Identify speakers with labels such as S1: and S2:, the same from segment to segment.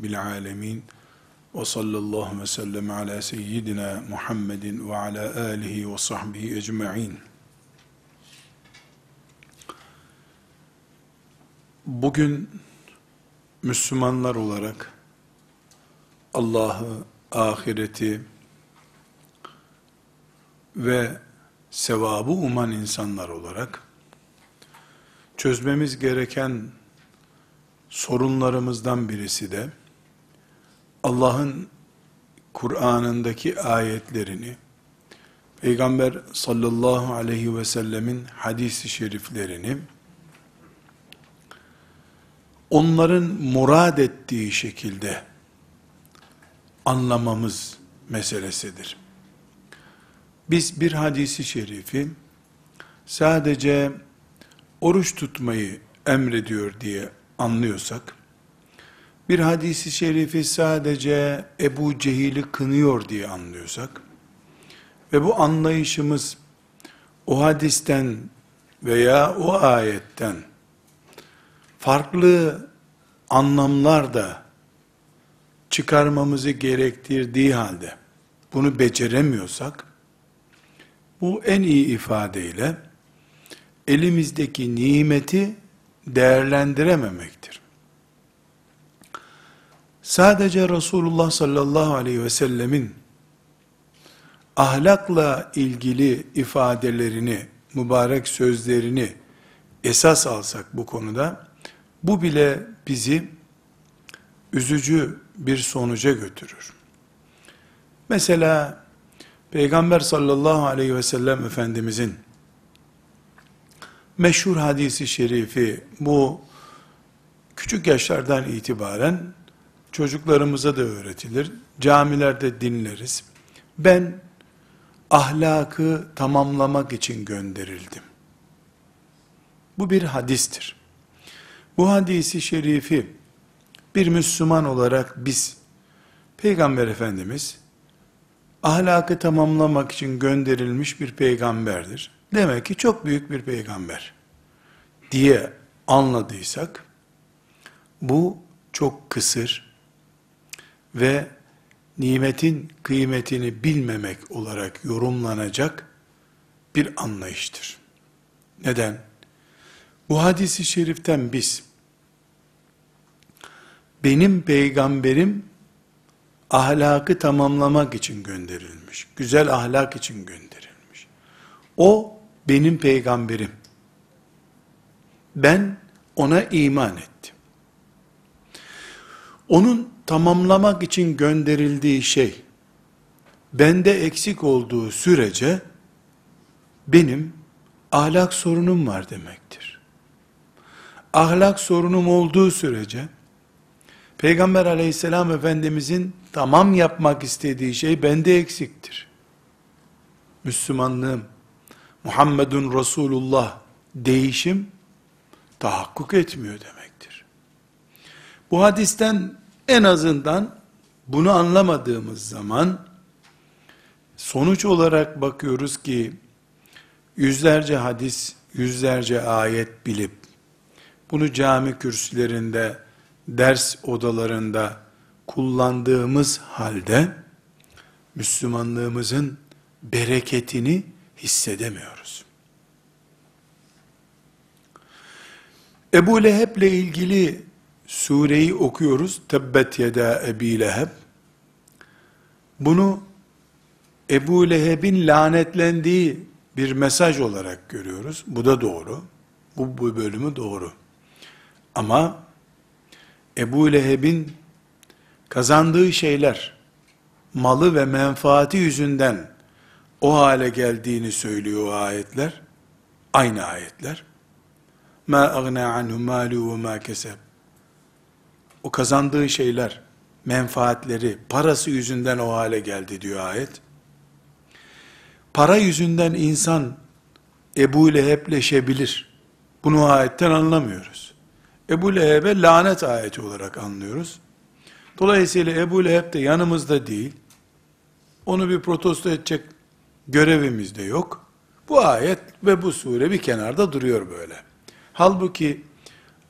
S1: Rabbil alemin. Ve sallallahu ve sellem ala seyyidina Muhammedin ve ala alihi ve sahbihi ecma'in. Bugün Müslümanlar olarak Allah'ı, ahireti ve sevabı uman insanlar olarak çözmemiz gereken sorunlarımızdan birisi de Allah'ın Kur'an'ındaki ayetlerini Peygamber sallallahu aleyhi ve sellemin hadisi şeriflerini onların murad ettiği şekilde anlamamız meselesidir. Biz bir hadisi şerifi sadece oruç tutmayı emrediyor diye anlıyorsak, bir hadisi şerifi sadece Ebu Cehil'i kınıyor diye anlıyorsak, ve bu anlayışımız o hadisten veya o ayetten farklı anlamlar da çıkarmamızı gerektirdiği halde bunu beceremiyorsak, bu en iyi ifadeyle elimizdeki nimeti değerlendirememektir. Sadece Resulullah sallallahu aleyhi ve sellemin ahlakla ilgili ifadelerini, mübarek sözlerini esas alsak bu konuda, bu bile bizi üzücü bir sonuca götürür. Mesela Peygamber sallallahu aleyhi ve sellem Efendimizin meşhur hadisi şerifi bu küçük yaşlardan itibaren çocuklarımıza da öğretilir. Camilerde dinleriz. Ben ahlakı tamamlamak için gönderildim. Bu bir hadistir. Bu hadisi şerifi bir Müslüman olarak biz Peygamber Efendimiz ahlakı tamamlamak için gönderilmiş bir peygamberdir. Demek ki çok büyük bir peygamber diye anladıysak bu çok kısır ve nimetin kıymetini bilmemek olarak yorumlanacak bir anlayıştır. Neden? Bu hadisi şeriften biz benim peygamberim ahlakı tamamlamak için gönderilmiş. Güzel ahlak için gönderilmiş. O benim peygamberim. Ben ona iman ettim. Onun tamamlamak için gönderildiği şey, bende eksik olduğu sürece, benim ahlak sorunum var demektir. Ahlak sorunum olduğu sürece, Peygamber aleyhisselam efendimizin tamam yapmak istediği şey bende eksiktir. Müslümanlığım, Muhammedun Resulullah değişim tahakkuk etmiyor demektir. Bu hadisten en azından bunu anlamadığımız zaman sonuç olarak bakıyoruz ki yüzlerce hadis, yüzlerce ayet bilip bunu cami kürsülerinde, ders odalarında kullandığımız halde Müslümanlığımızın bereketini hissedemiyoruz. Ebu Leheb'le ilgili sureyi okuyoruz. Tebbet yeda Ebi Leheb. Bunu Ebu Leheb'in lanetlendiği bir mesaj olarak görüyoruz. Bu da doğru. Bu, bu bölümü doğru. Ama Ebu Leheb'in kazandığı şeyler, malı ve menfaati yüzünden o hale geldiğini söylüyor ayetler. Aynı ayetler. Ma agna anhu malu ve ma keseb. O kazandığı şeyler, menfaatleri, parası yüzünden o hale geldi diyor ayet. Para yüzünden insan Ebu Leheb'leşebilir. Bunu ayetten anlamıyoruz. Ebu Leheb'e lanet ayeti olarak anlıyoruz. Dolayısıyla Ebu Leheb de yanımızda değil. Onu bir protesto edecek görevimiz de yok. Bu ayet ve bu sure bir kenarda duruyor böyle. Halbuki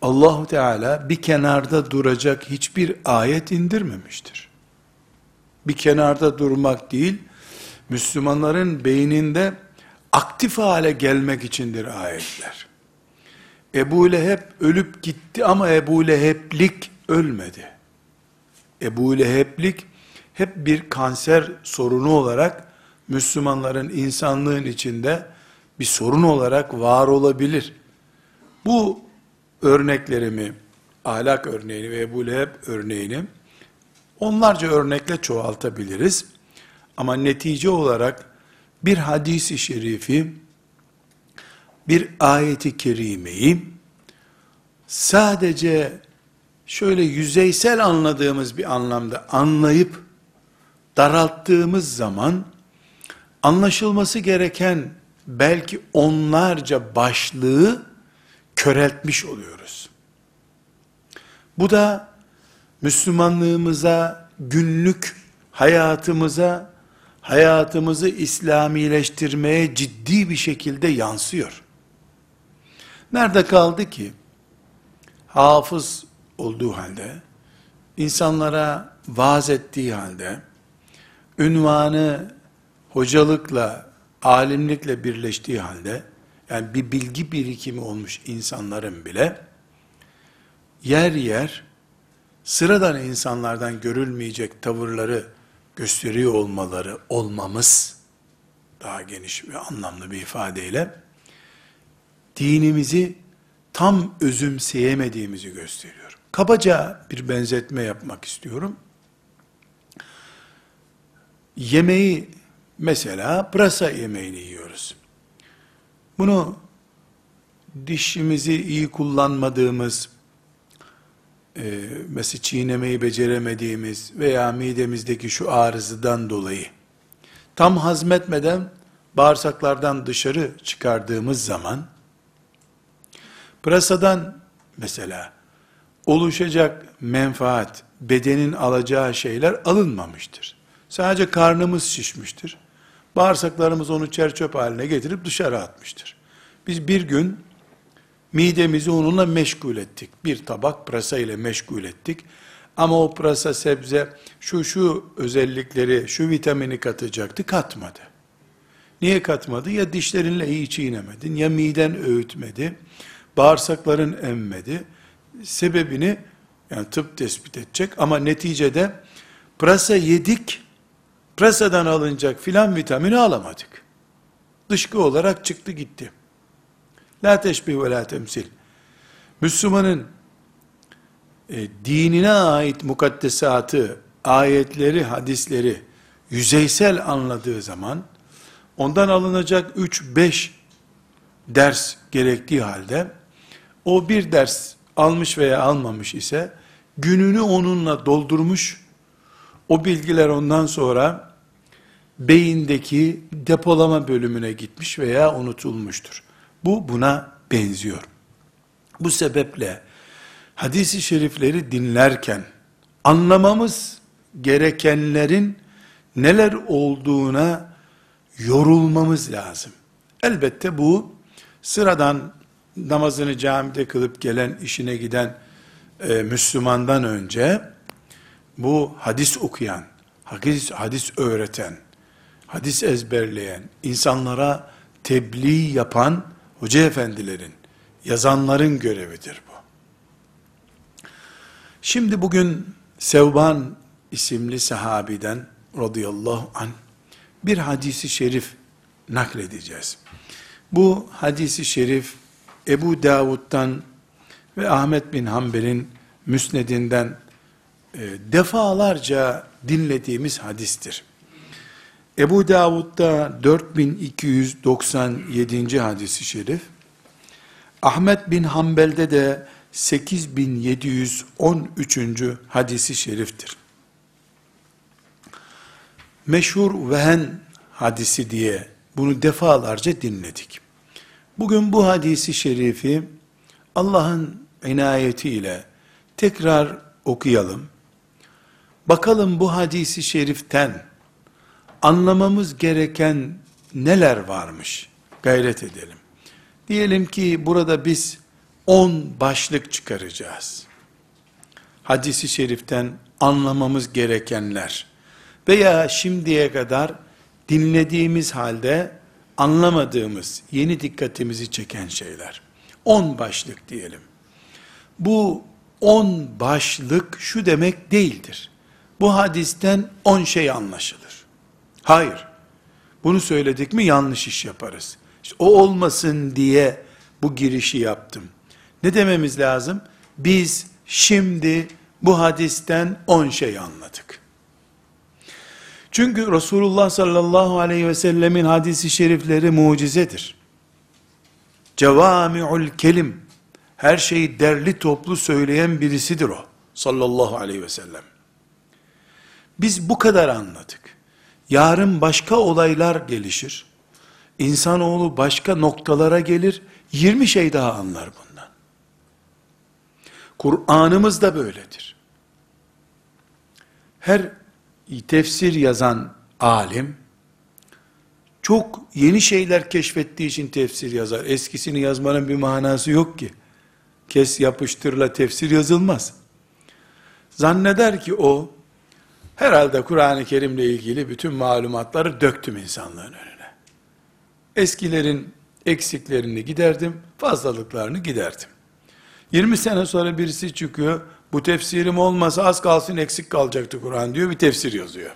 S1: Allahu Teala bir kenarda duracak hiçbir ayet indirmemiştir. Bir kenarda durmak değil, Müslümanların beyninde aktif hale gelmek içindir ayetler. Ebu Leheb ölüp gitti ama Ebu Leheblik ölmedi. Ebu Leheblik hep bir kanser sorunu olarak Müslümanların insanlığın içinde bir sorun olarak var olabilir. Bu örneklerimi, ahlak örneğini ve Ebu Leheb örneğini onlarca örnekle çoğaltabiliriz. Ama netice olarak bir hadisi şerifi, bir ayeti kerimeyi sadece şöyle yüzeysel anladığımız bir anlamda anlayıp daralttığımız zaman anlaşılması gereken belki onlarca başlığı köreltmiş oluyoruz. Bu da Müslümanlığımıza, günlük hayatımıza, hayatımızı İslamileştirmeye ciddi bir şekilde yansıyor. Nerede kaldı ki? Hafız olduğu halde, insanlara vaaz ettiği halde, ünvanı hocalıkla, alimlikle birleştiği halde, yani bir bilgi birikimi olmuş insanların bile, yer yer, sıradan insanlardan görülmeyecek tavırları gösteriyor olmaları, olmamız, daha geniş ve anlamlı bir ifadeyle, dinimizi tam özümseyemediğimizi gösteriyor. Kabaca bir benzetme yapmak istiyorum. Yemeği mesela pırasa yemeğini yiyoruz. Bunu dişimizi iyi kullanmadığımız, e, mesela çiğnemeyi beceremediğimiz veya midemizdeki şu arızıdan dolayı tam hazmetmeden bağırsaklardan dışarı çıkardığımız zaman pırasadan mesela oluşacak menfaat, bedenin alacağı şeyler alınmamıştır. Sadece karnımız şişmiştir. Bağırsaklarımız onu çerçöp haline getirip dışarı atmıştır. Biz bir gün midemizi onunla meşgul ettik. Bir tabak pırasa ile meşgul ettik. Ama o pırasa sebze şu şu özellikleri, şu vitamini katacaktı, katmadı. Niye katmadı? Ya dişlerinle iyi çiğnemedin, ya miden öğütmedi, bağırsakların emmedi. Sebebini yani tıp tespit edecek ama neticede pırasa yedik, pırasadan alınacak filan vitamini alamadık. Dışkı olarak çıktı gitti. La teşbih ve la temsil. Müslümanın e, dinine ait mukaddesatı, ayetleri, hadisleri yüzeysel anladığı zaman ondan alınacak 3-5 ders gerektiği halde o bir ders almış veya almamış ise gününü onunla doldurmuş o bilgiler ondan sonra beyindeki depolama bölümüne gitmiş veya unutulmuştur. Bu buna benziyor. Bu sebeple hadisi şerifleri dinlerken anlamamız gerekenlerin neler olduğuna yorulmamız lazım. Elbette bu sıradan namazını camide kılıp gelen işine giden e, Müslümandan önce bu hadis okuyan, hadis, hadis öğreten, hadis ezberleyen, insanlara tebliğ yapan hoca efendilerin, yazanların görevidir bu. Şimdi bugün Sevban isimli sahabiden radıyallahu an bir hadisi şerif nakledeceğiz. Bu hadisi şerif Ebu Davud'dan ve Ahmet bin Hanbel'in müsnedinden e, defalarca dinlediğimiz hadistir. Ebu Davud'da 4297. hadisi şerif, Ahmet bin Hanbel'de de 8713. hadisi şeriftir. Meşhur vehen hadisi diye bunu defalarca dinledik. Bugün bu hadisi şerifi Allah'ın inayetiyle tekrar okuyalım. Bakalım bu hadisi şeriften anlamamız gereken neler varmış gayret edelim. Diyelim ki burada biz on başlık çıkaracağız. Hadisi şeriften anlamamız gerekenler veya şimdiye kadar dinlediğimiz halde anlamadığımız, yeni dikkatimizi çeken şeyler. On başlık diyelim. Bu on başlık şu demek değildir. Bu hadisten on şey anlaşılır. Hayır. Bunu söyledik mi yanlış iş yaparız. İşte o olmasın diye bu girişi yaptım. Ne dememiz lazım? Biz şimdi bu hadisten on şey anladık. Çünkü Resulullah sallallahu aleyhi ve sellemin hadisi şerifleri mucizedir. Cevami'ul kelim, her şeyi derli toplu söyleyen birisidir o, sallallahu aleyhi ve sellem. Biz bu kadar anladık. Yarın başka olaylar gelişir. İnsanoğlu başka noktalara gelir, 20 şey daha anlar bundan. Kur'an'ımız da böyledir. Her tefsir yazan alim, çok yeni şeyler keşfettiği için tefsir yazar. Eskisini yazmanın bir manası yok ki. Kes yapıştırla tefsir yazılmaz. Zanneder ki o, herhalde Kur'an-ı Kerim'le ilgili bütün malumatları döktüm insanlığın önüne. Eskilerin eksiklerini giderdim, fazlalıklarını giderdim. 20 sene sonra birisi çıkıyor, bu tefsirim olmasa az kalsın eksik kalacaktı Kur'an diyor, bir tefsir yazıyor.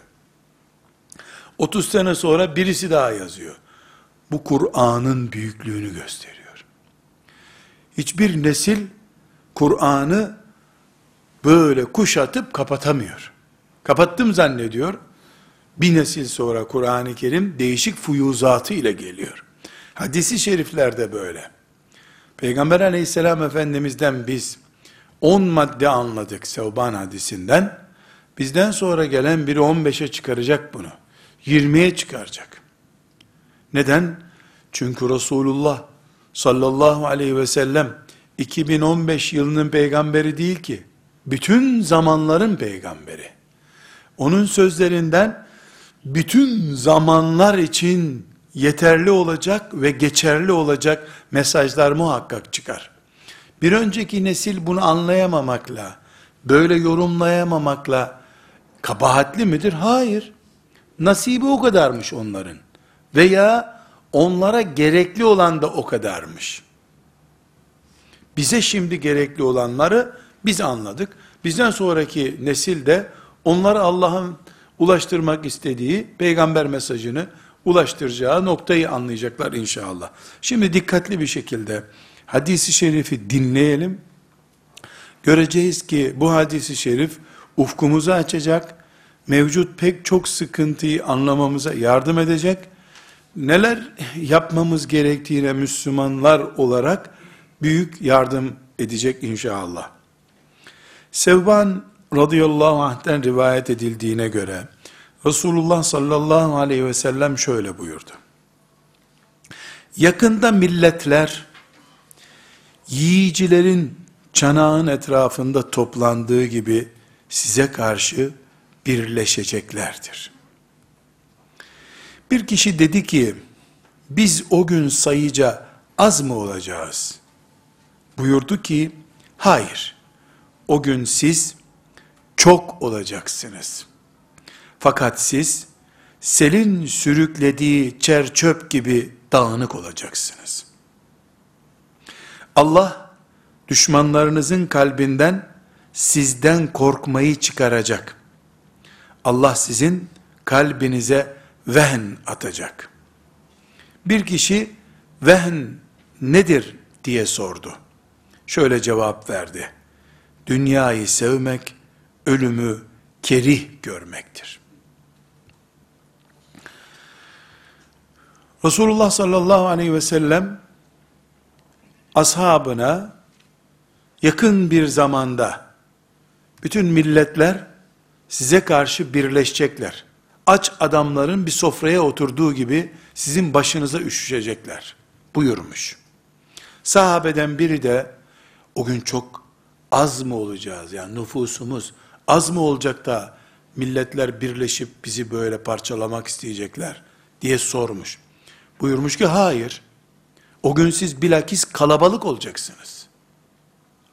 S1: 30 sene sonra birisi daha yazıyor. Bu Kur'an'ın büyüklüğünü gösteriyor. Hiçbir nesil Kur'an'ı böyle kuşatıp kapatamıyor. Kapattım zannediyor. Bir nesil sonra Kur'an-ı Kerim değişik fuyuzatı ile geliyor. Hadisi şeriflerde böyle. Peygamber aleyhisselam efendimizden biz 10 madde anladık Sevban hadisinden. Bizden sonra gelen biri 15'e çıkaracak bunu. 20'ye çıkaracak. Neden? Çünkü Resulullah sallallahu aleyhi ve sellem 2015 yılının peygamberi değil ki. Bütün zamanların peygamberi. Onun sözlerinden bütün zamanlar için yeterli olacak ve geçerli olacak mesajlar muhakkak çıkar. Bir önceki nesil bunu anlayamamakla, böyle yorumlayamamakla kabahatli midir? Hayır. Nasibi o kadarmış onların. Veya onlara gerekli olan da o kadarmış. Bize şimdi gerekli olanları biz anladık. Bizden sonraki nesil de onlara Allah'ın ulaştırmak istediği peygamber mesajını ulaştıracağı noktayı anlayacaklar inşallah. Şimdi dikkatli bir şekilde hadisi şerifi dinleyelim. Göreceğiz ki bu hadisi şerif ufkumuzu açacak, mevcut pek çok sıkıntıyı anlamamıza yardım edecek, neler yapmamız gerektiğine Müslümanlar olarak büyük yardım edecek inşallah. Sevban radıyallahu anh'ten rivayet edildiğine göre, Resulullah sallallahu aleyhi ve sellem şöyle buyurdu. Yakında milletler, yiyicilerin çanağın etrafında toplandığı gibi size karşı birleşeceklerdir. Bir kişi dedi ki, biz o gün sayıca az mı olacağız? Buyurdu ki, hayır, o gün siz çok olacaksınız.'' Fakat siz selin sürüklediği çer çöp gibi dağınık olacaksınız. Allah düşmanlarınızın kalbinden sizden korkmayı çıkaracak. Allah sizin kalbinize vehn atacak. Bir kişi vehn nedir diye sordu. Şöyle cevap verdi. Dünyayı sevmek, ölümü kerih görmektir. Resulullah sallallahu aleyhi ve sellem ashabına yakın bir zamanda bütün milletler size karşı birleşecekler. Aç adamların bir sofraya oturduğu gibi sizin başınıza üşüşecekler buyurmuş. Sahabeden biri de o gün çok az mı olacağız yani nüfusumuz az mı olacak da milletler birleşip bizi böyle parçalamak isteyecekler diye sormuş. Buyurmuş ki hayır. O gün siz bilakis kalabalık olacaksınız.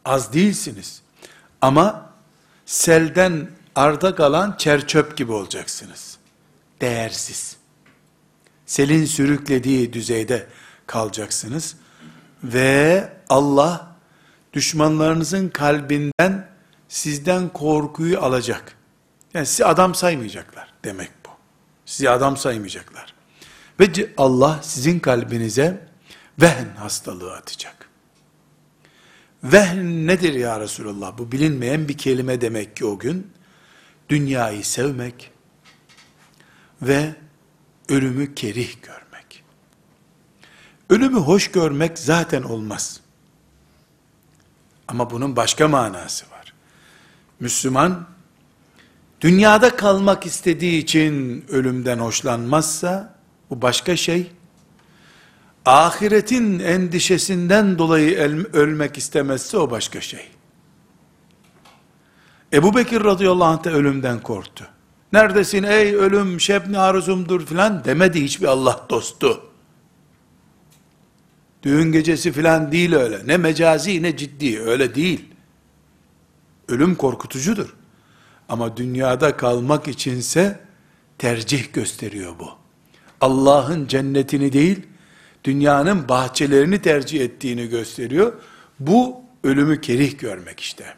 S1: Az değilsiniz. Ama selden arda kalan çerçöp gibi olacaksınız. Değersiz. Selin sürüklediği düzeyde kalacaksınız. Ve Allah düşmanlarınızın kalbinden sizden korkuyu alacak. Yani sizi adam saymayacaklar demek bu. Sizi adam saymayacaklar. Ve Allah sizin kalbinize vehn hastalığı atacak. Vehn nedir ya Resulallah? Bu bilinmeyen bir kelime demek ki o gün. Dünyayı sevmek ve ölümü kerih görmek. Ölümü hoş görmek zaten olmaz. Ama bunun başka manası var. Müslüman, dünyada kalmak istediği için ölümden hoşlanmazsa, bu başka şey. Ahiretin endişesinden dolayı ölmek istemezse o başka şey. Ebu Bekir radıyallahu anh da ölümden korktu. Neredesin ey ölüm şebni arzumdur filan demedi hiçbir Allah dostu. Düğün gecesi filan değil öyle. Ne mecazi ne ciddi öyle değil. Ölüm korkutucudur. Ama dünyada kalmak içinse tercih gösteriyor bu. Allah'ın cennetini değil, dünyanın bahçelerini tercih ettiğini gösteriyor. Bu ölümü kerih görmek işte.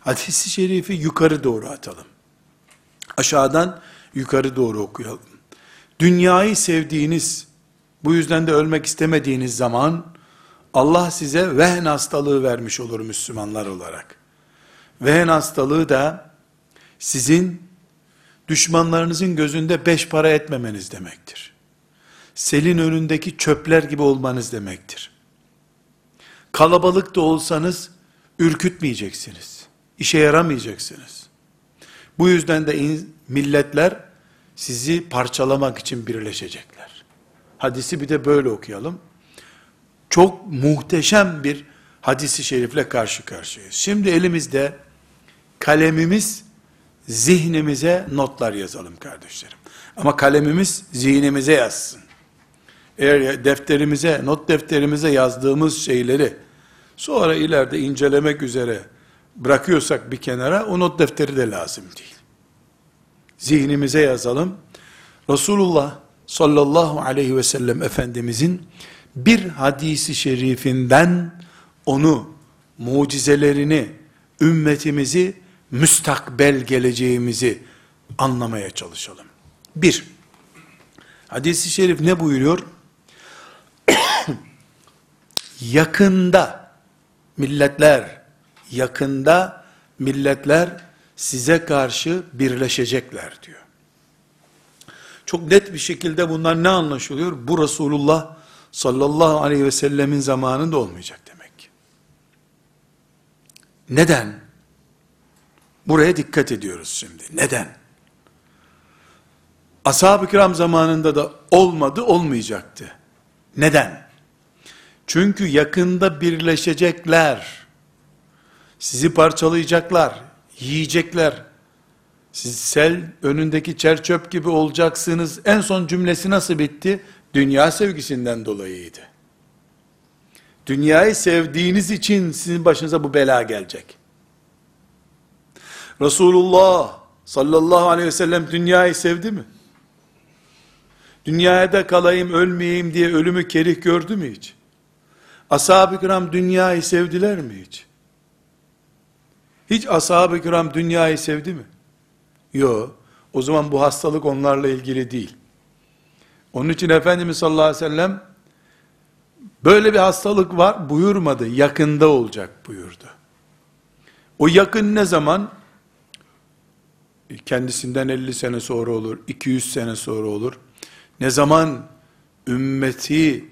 S1: Hadis-i şerifi yukarı doğru atalım. Aşağıdan yukarı doğru okuyalım. Dünyayı sevdiğiniz, bu yüzden de ölmek istemediğiniz zaman, Allah size vehn hastalığı vermiş olur Müslümanlar olarak. Vehn hastalığı da sizin düşmanlarınızın gözünde beş para etmemeniz demektir. Selin önündeki çöpler gibi olmanız demektir. Kalabalık da olsanız ürkütmeyeceksiniz. İşe yaramayacaksınız. Bu yüzden de milletler sizi parçalamak için birleşecekler. Hadisi bir de böyle okuyalım. Çok muhteşem bir hadisi şerifle karşı karşıyayız. Şimdi elimizde kalemimiz zihnimize notlar yazalım kardeşlerim. Ama kalemimiz zihnimize yazsın. Eğer defterimize, not defterimize yazdığımız şeyleri sonra ileride incelemek üzere bırakıyorsak bir kenara o not defteri de lazım değil. Zihnimize yazalım. Resulullah sallallahu aleyhi ve sellem Efendimizin bir hadisi şerifinden onu, mucizelerini, ümmetimizi müstakbel geleceğimizi anlamaya çalışalım. Bir, hadisi şerif ne buyuruyor? yakında milletler, yakında milletler size karşı birleşecekler diyor. Çok net bir şekilde bunlar ne anlaşılıyor? Bu Resulullah sallallahu aleyhi ve sellemin zamanında olmayacak demek. Neden? Buraya dikkat ediyoruz şimdi. Neden? Ashab-ı kiram zamanında da olmadı, olmayacaktı. Neden? Çünkü yakında birleşecekler. Sizi parçalayacaklar, yiyecekler. Siz sel önündeki çerçöp gibi olacaksınız. En son cümlesi nasıl bitti? Dünya sevgisinden dolayıydı. Dünyayı sevdiğiniz için sizin başınıza bu bela gelecek. Resulullah sallallahu aleyhi ve sellem dünyayı sevdi mi? Dünyaya da kalayım ölmeyeyim diye ölümü kerih gördü mü hiç? Ashab-ı kiram dünyayı sevdiler mi hiç? Hiç ashab-ı kiram dünyayı sevdi mi? Yok. O zaman bu hastalık onlarla ilgili değil. Onun için Efendimiz sallallahu aleyhi ve sellem böyle bir hastalık var buyurmadı. Yakında olacak buyurdu. O yakın ne zaman? Kendisinden 50 sene sonra olur, 200 sene sonra olur. Ne zaman ümmeti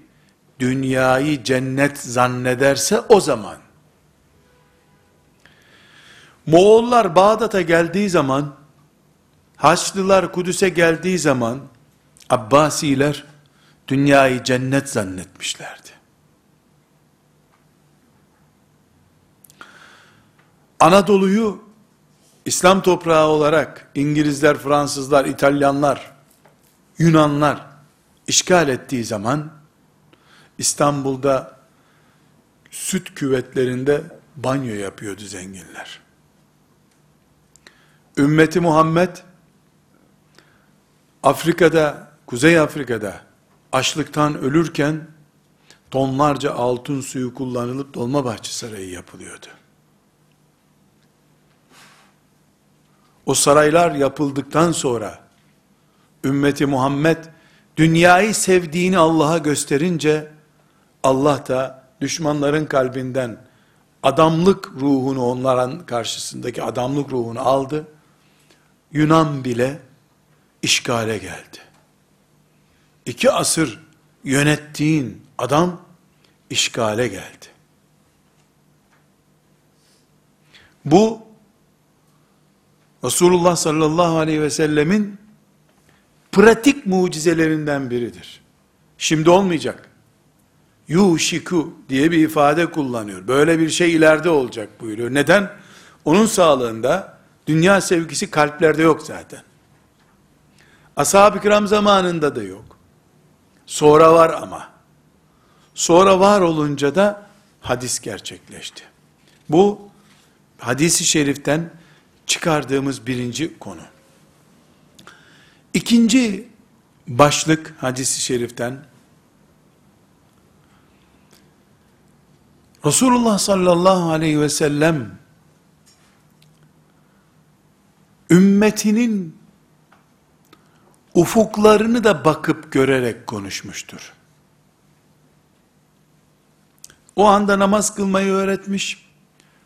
S1: dünyayı cennet zannederse o zaman. Moğollar Bağdat'a geldiği zaman, Haçlılar Kudüs'e geldiği zaman, Abbasiler dünyayı cennet zannetmişlerdi. Anadolu'yu İslam toprağı olarak İngilizler, Fransızlar, İtalyanlar, Yunanlar işgal ettiği zaman İstanbul'da süt küvetlerinde banyo yapıyordu zenginler. Ümmeti Muhammed Afrika'da, Kuzey Afrika'da açlıktan ölürken tonlarca altın suyu kullanılıp Dolmabahçe Sarayı yapılıyordu. O saraylar yapıldıktan sonra ümmeti Muhammed dünyayı sevdiğini Allah'a gösterince Allah da düşmanların kalbinden adamlık ruhunu onların karşısındaki adamlık ruhunu aldı. Yunan bile işgale geldi. İki asır yönettiğin adam işgale geldi. Bu Resulullah sallallahu aleyhi ve sellemin pratik mucizelerinden biridir. Şimdi olmayacak. Yuşiku diye bir ifade kullanıyor. Böyle bir şey ileride olacak buyuruyor. Neden? Onun sağlığında dünya sevgisi kalplerde yok zaten. Ashab-ı kiram zamanında da yok. Sonra var ama. Sonra var olunca da hadis gerçekleşti. Bu hadisi şeriften çıkardığımız birinci konu. İkinci başlık hadisi şeriften Resulullah sallallahu aleyhi ve sellem ümmetinin ufuklarını da bakıp görerek konuşmuştur. O anda namaz kılmayı öğretmiş,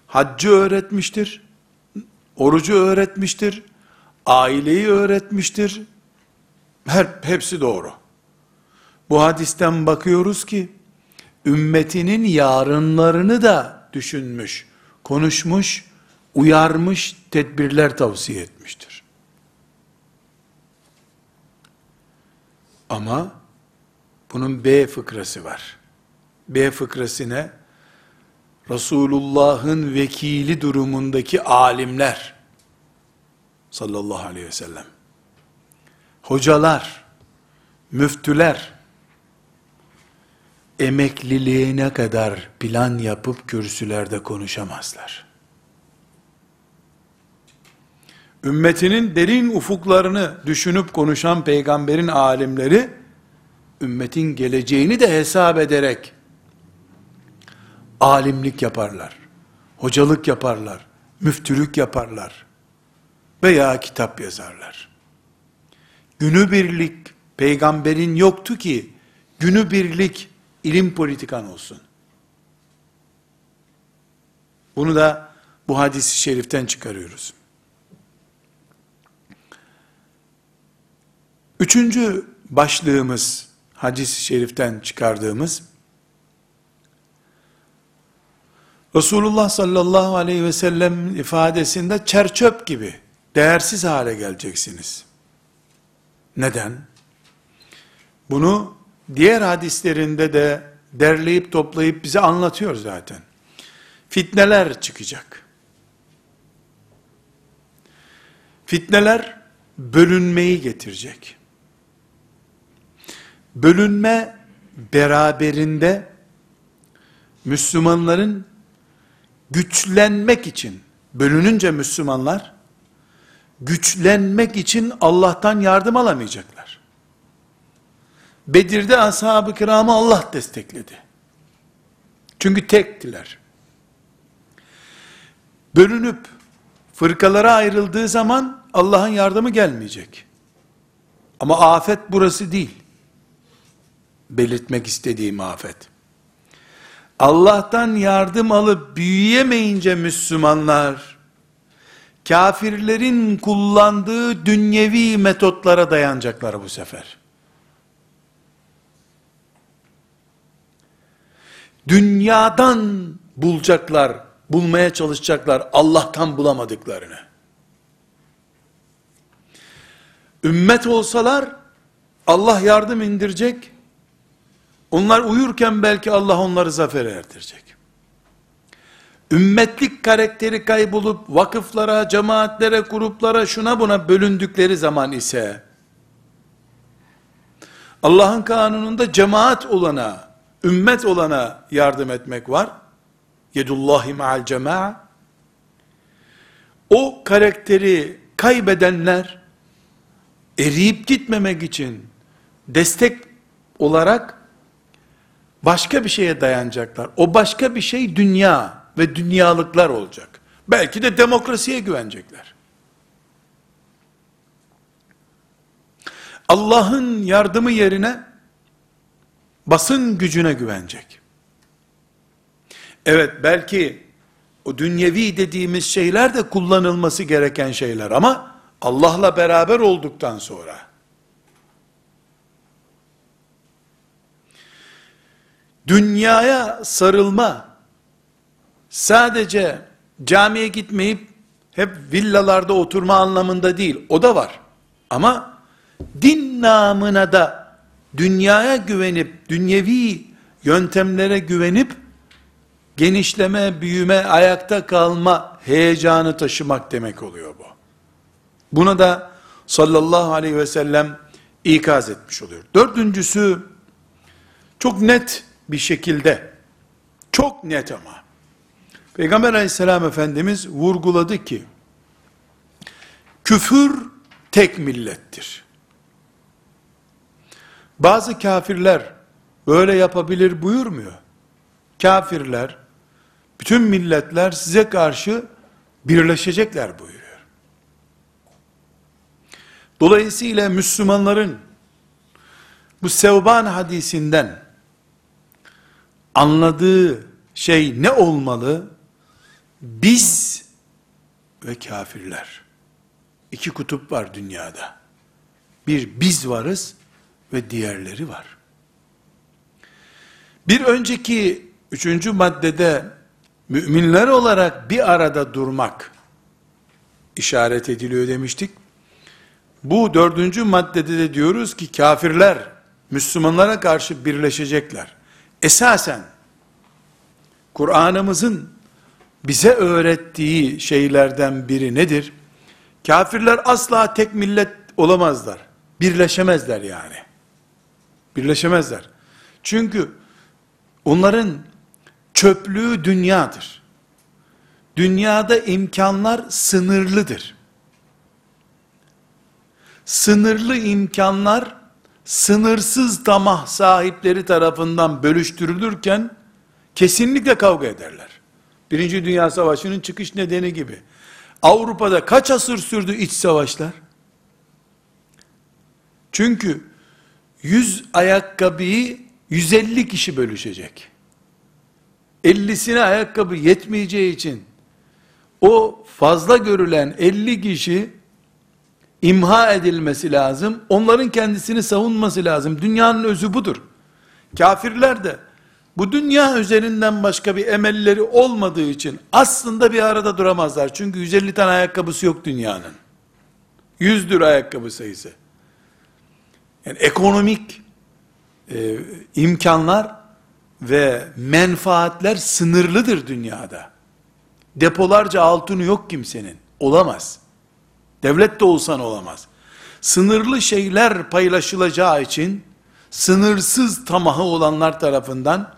S1: haccı öğretmiştir, orucu öğretmiştir, aileyi öğretmiştir. Her, hepsi doğru. Bu hadisten bakıyoruz ki, ümmetinin yarınlarını da düşünmüş, konuşmuş, uyarmış, tedbirler tavsiye etmiştir. Ama bunun B fıkrası var. B fıkrasine Resulullah'ın vekili durumundaki alimler sallallahu aleyhi ve sellem hocalar müftüler emekliliğine kadar plan yapıp kürsülerde konuşamazlar. Ümmetinin derin ufuklarını düşünüp konuşan peygamberin alimleri, ümmetin geleceğini de hesap ederek, alimlik yaparlar, hocalık yaparlar, müftülük yaparlar veya kitap yazarlar. Günübirlik peygamberin yoktu ki, günübirlik ilim politikan olsun. Bunu da bu hadisi şeriften çıkarıyoruz. Üçüncü başlığımız, hadis-i şeriften çıkardığımız, Resulullah sallallahu aleyhi ve sellem ifadesinde çerçöp gibi değersiz hale geleceksiniz. Neden? Bunu diğer hadislerinde de derleyip toplayıp bize anlatıyor zaten. Fitneler çıkacak. Fitneler bölünmeyi getirecek. Bölünme beraberinde Müslümanların güçlenmek için, bölününce Müslümanlar, güçlenmek için Allah'tan yardım alamayacaklar. Bedir'de ashab-ı kiramı Allah destekledi. Çünkü tektiler. Bölünüp fırkalara ayrıldığı zaman Allah'ın yardımı gelmeyecek. Ama afet burası değil. Belirtmek istediğim afet. Allah'tan yardım alıp büyüyemeyince Müslümanlar, kafirlerin kullandığı dünyevi metotlara dayanacaklar bu sefer. Dünyadan bulacaklar, bulmaya çalışacaklar Allah'tan bulamadıklarını. Ümmet olsalar Allah yardım indirecek. Onlar uyurken belki Allah onları zafer erdirecek. Ümmetlik karakteri kaybolup vakıflara, cemaatlere, gruplara, şuna buna bölündükleri zaman ise Allah'ın kanununda cemaat olana, ümmet olana yardım etmek var. Yedullahi ma'al cema'a. O karakteri kaybedenler eriyip gitmemek için destek olarak başka bir şeye dayanacaklar. O başka bir şey dünya ve dünyalıklar olacak. Belki de demokrasiye güvenecekler. Allah'ın yardımı yerine basın gücüne güvenecek. Evet belki o dünyevi dediğimiz şeyler de kullanılması gereken şeyler ama Allah'la beraber olduktan sonra dünyaya sarılma sadece camiye gitmeyip hep villalarda oturma anlamında değil. O da var. Ama din namına da dünyaya güvenip, dünyevi yöntemlere güvenip, genişleme, büyüme, ayakta kalma heyecanı taşımak demek oluyor bu. Buna da sallallahu aleyhi ve sellem ikaz etmiş oluyor. Dördüncüsü, çok net bir şekilde, çok net ama, Peygamber aleyhisselam efendimiz vurguladı ki, küfür tek millettir. Bazı kafirler böyle yapabilir buyurmuyor. Kafirler, bütün milletler size karşı birleşecekler buyuruyor. Dolayısıyla Müslümanların bu Sevban hadisinden anladığı şey ne olmalı? Biz ve kafirler. İki kutup var dünyada. Bir biz varız ve diğerleri var. Bir önceki üçüncü maddede müminler olarak bir arada durmak işaret ediliyor demiştik. Bu dördüncü maddede de diyoruz ki kafirler Müslümanlara karşı birleşecekler. Esasen Kur'an'ımızın bize öğrettiği şeylerden biri nedir? Kafirler asla tek millet olamazlar. Birleşemezler yani. Birleşemezler. Çünkü onların çöplüğü dünyadır. Dünyada imkanlar sınırlıdır. Sınırlı imkanlar sınırsız tamah sahipleri tarafından bölüştürülürken kesinlikle kavga ederler. Birinci Dünya Savaşı'nın çıkış nedeni gibi. Avrupa'da kaç asır sürdü iç savaşlar? Çünkü 100 ayakkabıyı 150 kişi bölüşecek. 50'sine ayakkabı yetmeyeceği için o fazla görülen 50 kişi imha edilmesi lazım. Onların kendisini savunması lazım. Dünyanın özü budur. Kafirler de bu dünya üzerinden başka bir emelleri olmadığı için aslında bir arada duramazlar. Çünkü 150 tane ayakkabısı yok dünyanın. 100'dür ayakkabı sayısı. Yani ekonomik e, imkanlar ve menfaatler sınırlıdır dünyada. Depolarca altını yok kimsenin. Olamaz. Devlet de olsan olamaz. Sınırlı şeyler paylaşılacağı için sınırsız tamahı olanlar tarafından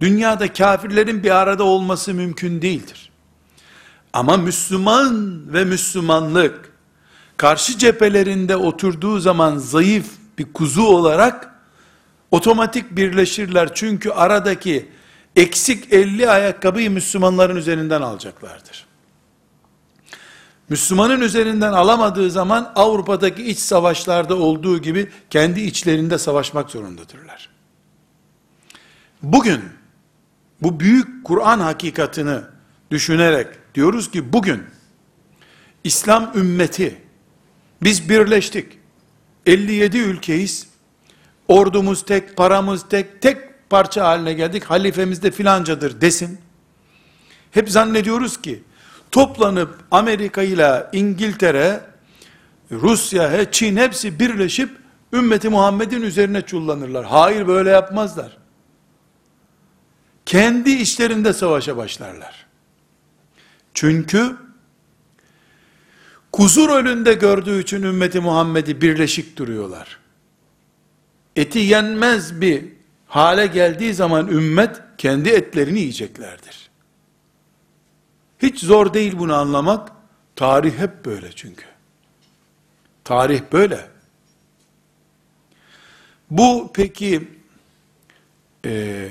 S1: dünyada kafirlerin bir arada olması mümkün değildir. Ama Müslüman ve Müslümanlık karşı cephelerinde oturduğu zaman zayıf bir kuzu olarak otomatik birleşirler. Çünkü aradaki eksik 50 ayakkabıyı Müslümanların üzerinden alacaklardır. Müslümanın üzerinden alamadığı zaman Avrupa'daki iç savaşlarda olduğu gibi kendi içlerinde savaşmak zorundadırlar. Bugün bu büyük Kur'an hakikatini düşünerek diyoruz ki bugün İslam ümmeti biz birleştik. 57 ülkeyiz. Ordumuz tek, paramız tek, tek parça haline geldik. Halifemiz de filancadır desin. Hep zannediyoruz ki toplanıp Amerika ile İngiltere, Rusya, Çin hepsi birleşip ümmeti Muhammed'in üzerine çullanırlar. Hayır böyle yapmazlar. Kendi işlerinde savaşa başlarlar. Çünkü kuzur önünde gördüğü için ümmeti Muhammed'i birleşik duruyorlar. Eti yenmez bir hale geldiği zaman ümmet kendi etlerini yiyeceklerdir. Hiç zor değil bunu anlamak. Tarih hep böyle çünkü. Tarih böyle. Bu peki e,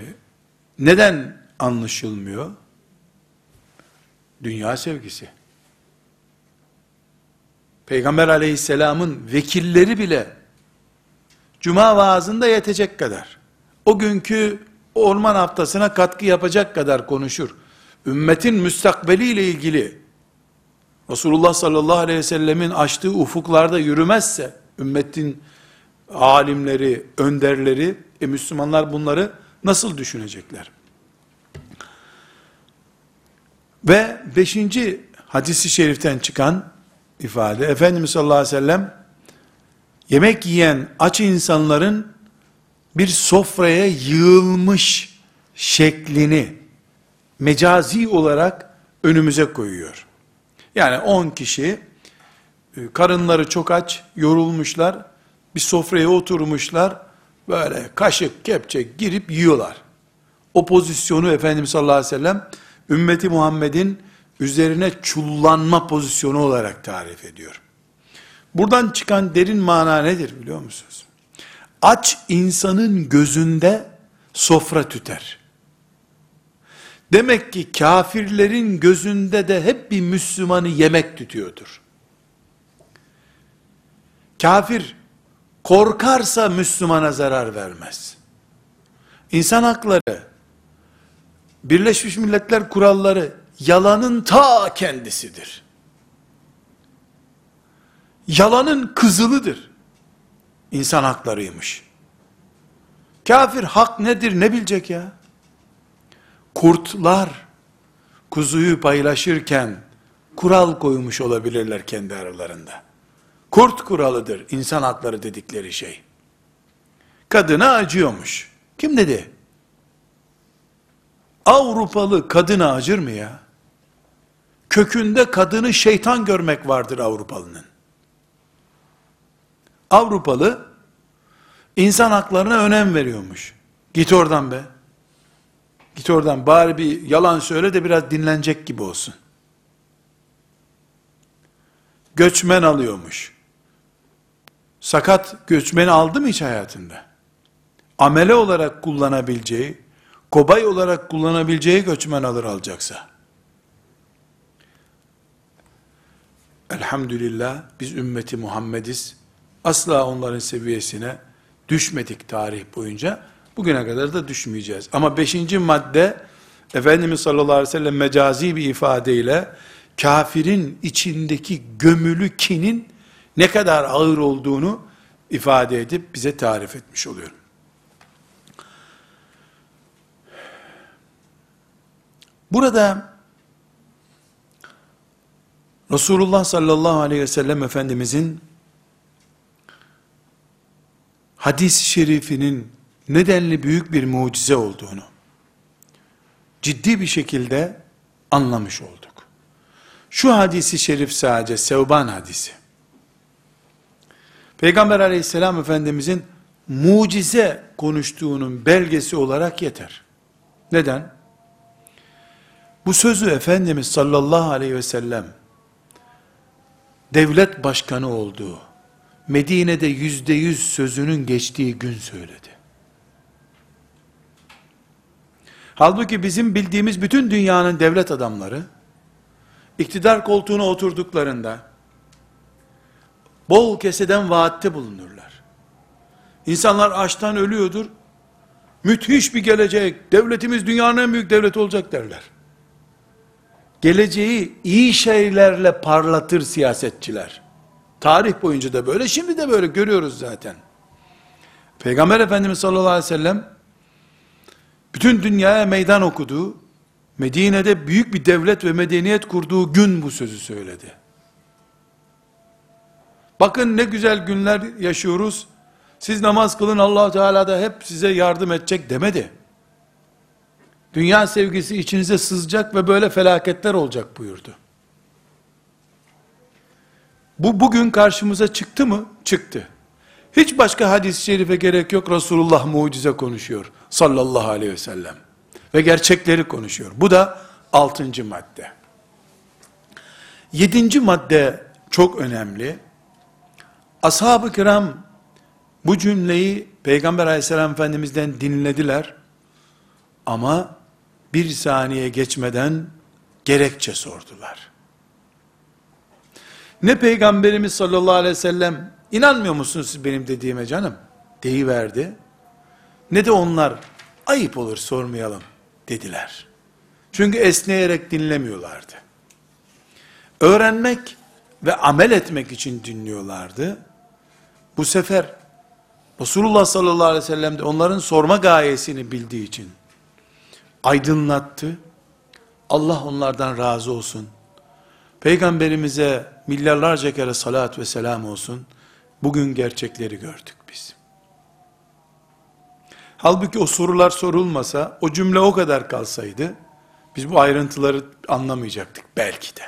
S1: neden anlaşılmıyor? Dünya sevgisi. Peygamber aleyhisselamın vekilleri bile cuma vaazında yetecek kadar, o günkü orman haftasına katkı yapacak kadar konuşur. Ümmetin müstakbeliyle ilgili Resulullah sallallahu aleyhi ve sellemin açtığı ufuklarda yürümezse, ümmetin alimleri, önderleri, e Müslümanlar bunları nasıl düşünecekler? Ve beşinci hadisi şeriften çıkan ifade, Efendimiz sallallahu aleyhi ve sellem, yemek yiyen aç insanların bir sofraya yığılmış şeklini mecazi olarak önümüze koyuyor. Yani 10 kişi e, karınları çok aç, yorulmuşlar, bir sofraya oturmuşlar, böyle kaşık, kepçe girip yiyorlar. O pozisyonu Efendimiz sallallahu aleyhi ve sellem ümmeti Muhammed'in üzerine çullanma pozisyonu olarak tarif ediyor. Buradan çıkan derin mana nedir biliyor musunuz? Aç insanın gözünde sofra tüter. Demek ki kafirlerin gözünde de hep bir Müslümanı yemek tutuyordur. Kafir korkarsa Müslümana zarar vermez. İnsan hakları, Birleşmiş Milletler kuralları yalanın ta kendisidir. Yalanın kızılıdır. İnsan haklarıymış. Kafir hak nedir ne bilecek ya? Kurtlar kuzuyu paylaşırken kural koymuş olabilirler kendi aralarında. Kurt kuralıdır insan hakları dedikleri şey. Kadına acıyormuş. Kim dedi? Avrupalı kadına acır mı ya? Kökünde kadını şeytan görmek vardır Avrupalının. Avrupalı insan haklarına önem veriyormuş. Git oradan be. Git oradan bari bir yalan söyle de biraz dinlenecek gibi olsun. Göçmen alıyormuş. Sakat göçmen aldı mı hiç hayatında? Amele olarak kullanabileceği, kobay olarak kullanabileceği göçmen alır alacaksa. Elhamdülillah biz ümmeti Muhammediz. Asla onların seviyesine düşmedik tarih boyunca. Bugüne kadar da düşmeyeceğiz. Ama beşinci madde, Efendimiz sallallahu aleyhi ve sellem mecazi bir ifadeyle, kafirin içindeki gömülü kinin ne kadar ağır olduğunu ifade edip bize tarif etmiş oluyor. Burada Resulullah sallallahu aleyhi ve sellem Efendimizin hadis-i şerifinin nedenli büyük bir mucize olduğunu ciddi bir şekilde anlamış olduk. Şu hadisi şerif sadece Sevban hadisi. Peygamber aleyhisselam efendimizin mucize konuştuğunun belgesi olarak yeter. Neden? Bu sözü Efendimiz sallallahu aleyhi ve sellem devlet başkanı olduğu, Medine'de yüzde yüz sözünün geçtiği gün söyledi. Halbuki bizim bildiğimiz bütün dünyanın devlet adamları, iktidar koltuğuna oturduklarında, bol keseden vaatte bulunurlar. İnsanlar açtan ölüyordur, müthiş bir gelecek, devletimiz dünyanın en büyük devleti olacak derler. Geleceği iyi şeylerle parlatır siyasetçiler. Tarih boyunca da böyle, şimdi de böyle görüyoruz zaten. Peygamber Efendimiz sallallahu aleyhi ve sellem, bütün dünyaya meydan okuduğu, Medine'de büyük bir devlet ve medeniyet kurduğu gün bu sözü söyledi. Bakın ne güzel günler yaşıyoruz. Siz namaz kılın allah Teala da hep size yardım edecek demedi. Dünya sevgisi içinize sızacak ve böyle felaketler olacak buyurdu. Bu bugün karşımıza çıktı mı? Çıktı. Hiç başka hadis-i şerife gerek yok. Resulullah mucize konuşuyor. Sallallahu aleyhi ve sellem. Ve gerçekleri konuşuyor. Bu da altıncı madde. Yedinci madde çok önemli. Ashab-ı kiram bu cümleyi Peygamber aleyhisselam efendimizden dinlediler. Ama bir saniye geçmeden gerekçe sordular. Ne Peygamberimiz sallallahu aleyhi ve sellem inanmıyor musunuz siz benim dediğime canım? Deyiverdi. Ne de onlar ayıp olur sormayalım dediler. Çünkü esneyerek dinlemiyorlardı. Öğrenmek ve amel etmek için dinliyorlardı. Bu sefer Resulullah sallallahu aleyhi ve sellem de onların sorma gayesini bildiği için aydınlattı. Allah onlardan razı olsun. Peygamberimize milyarlarca kere salat ve selam olsun. Bugün gerçekleri gördük biz. Halbuki o sorular sorulmasa, o cümle o kadar kalsaydı, biz bu ayrıntıları anlamayacaktık belki de.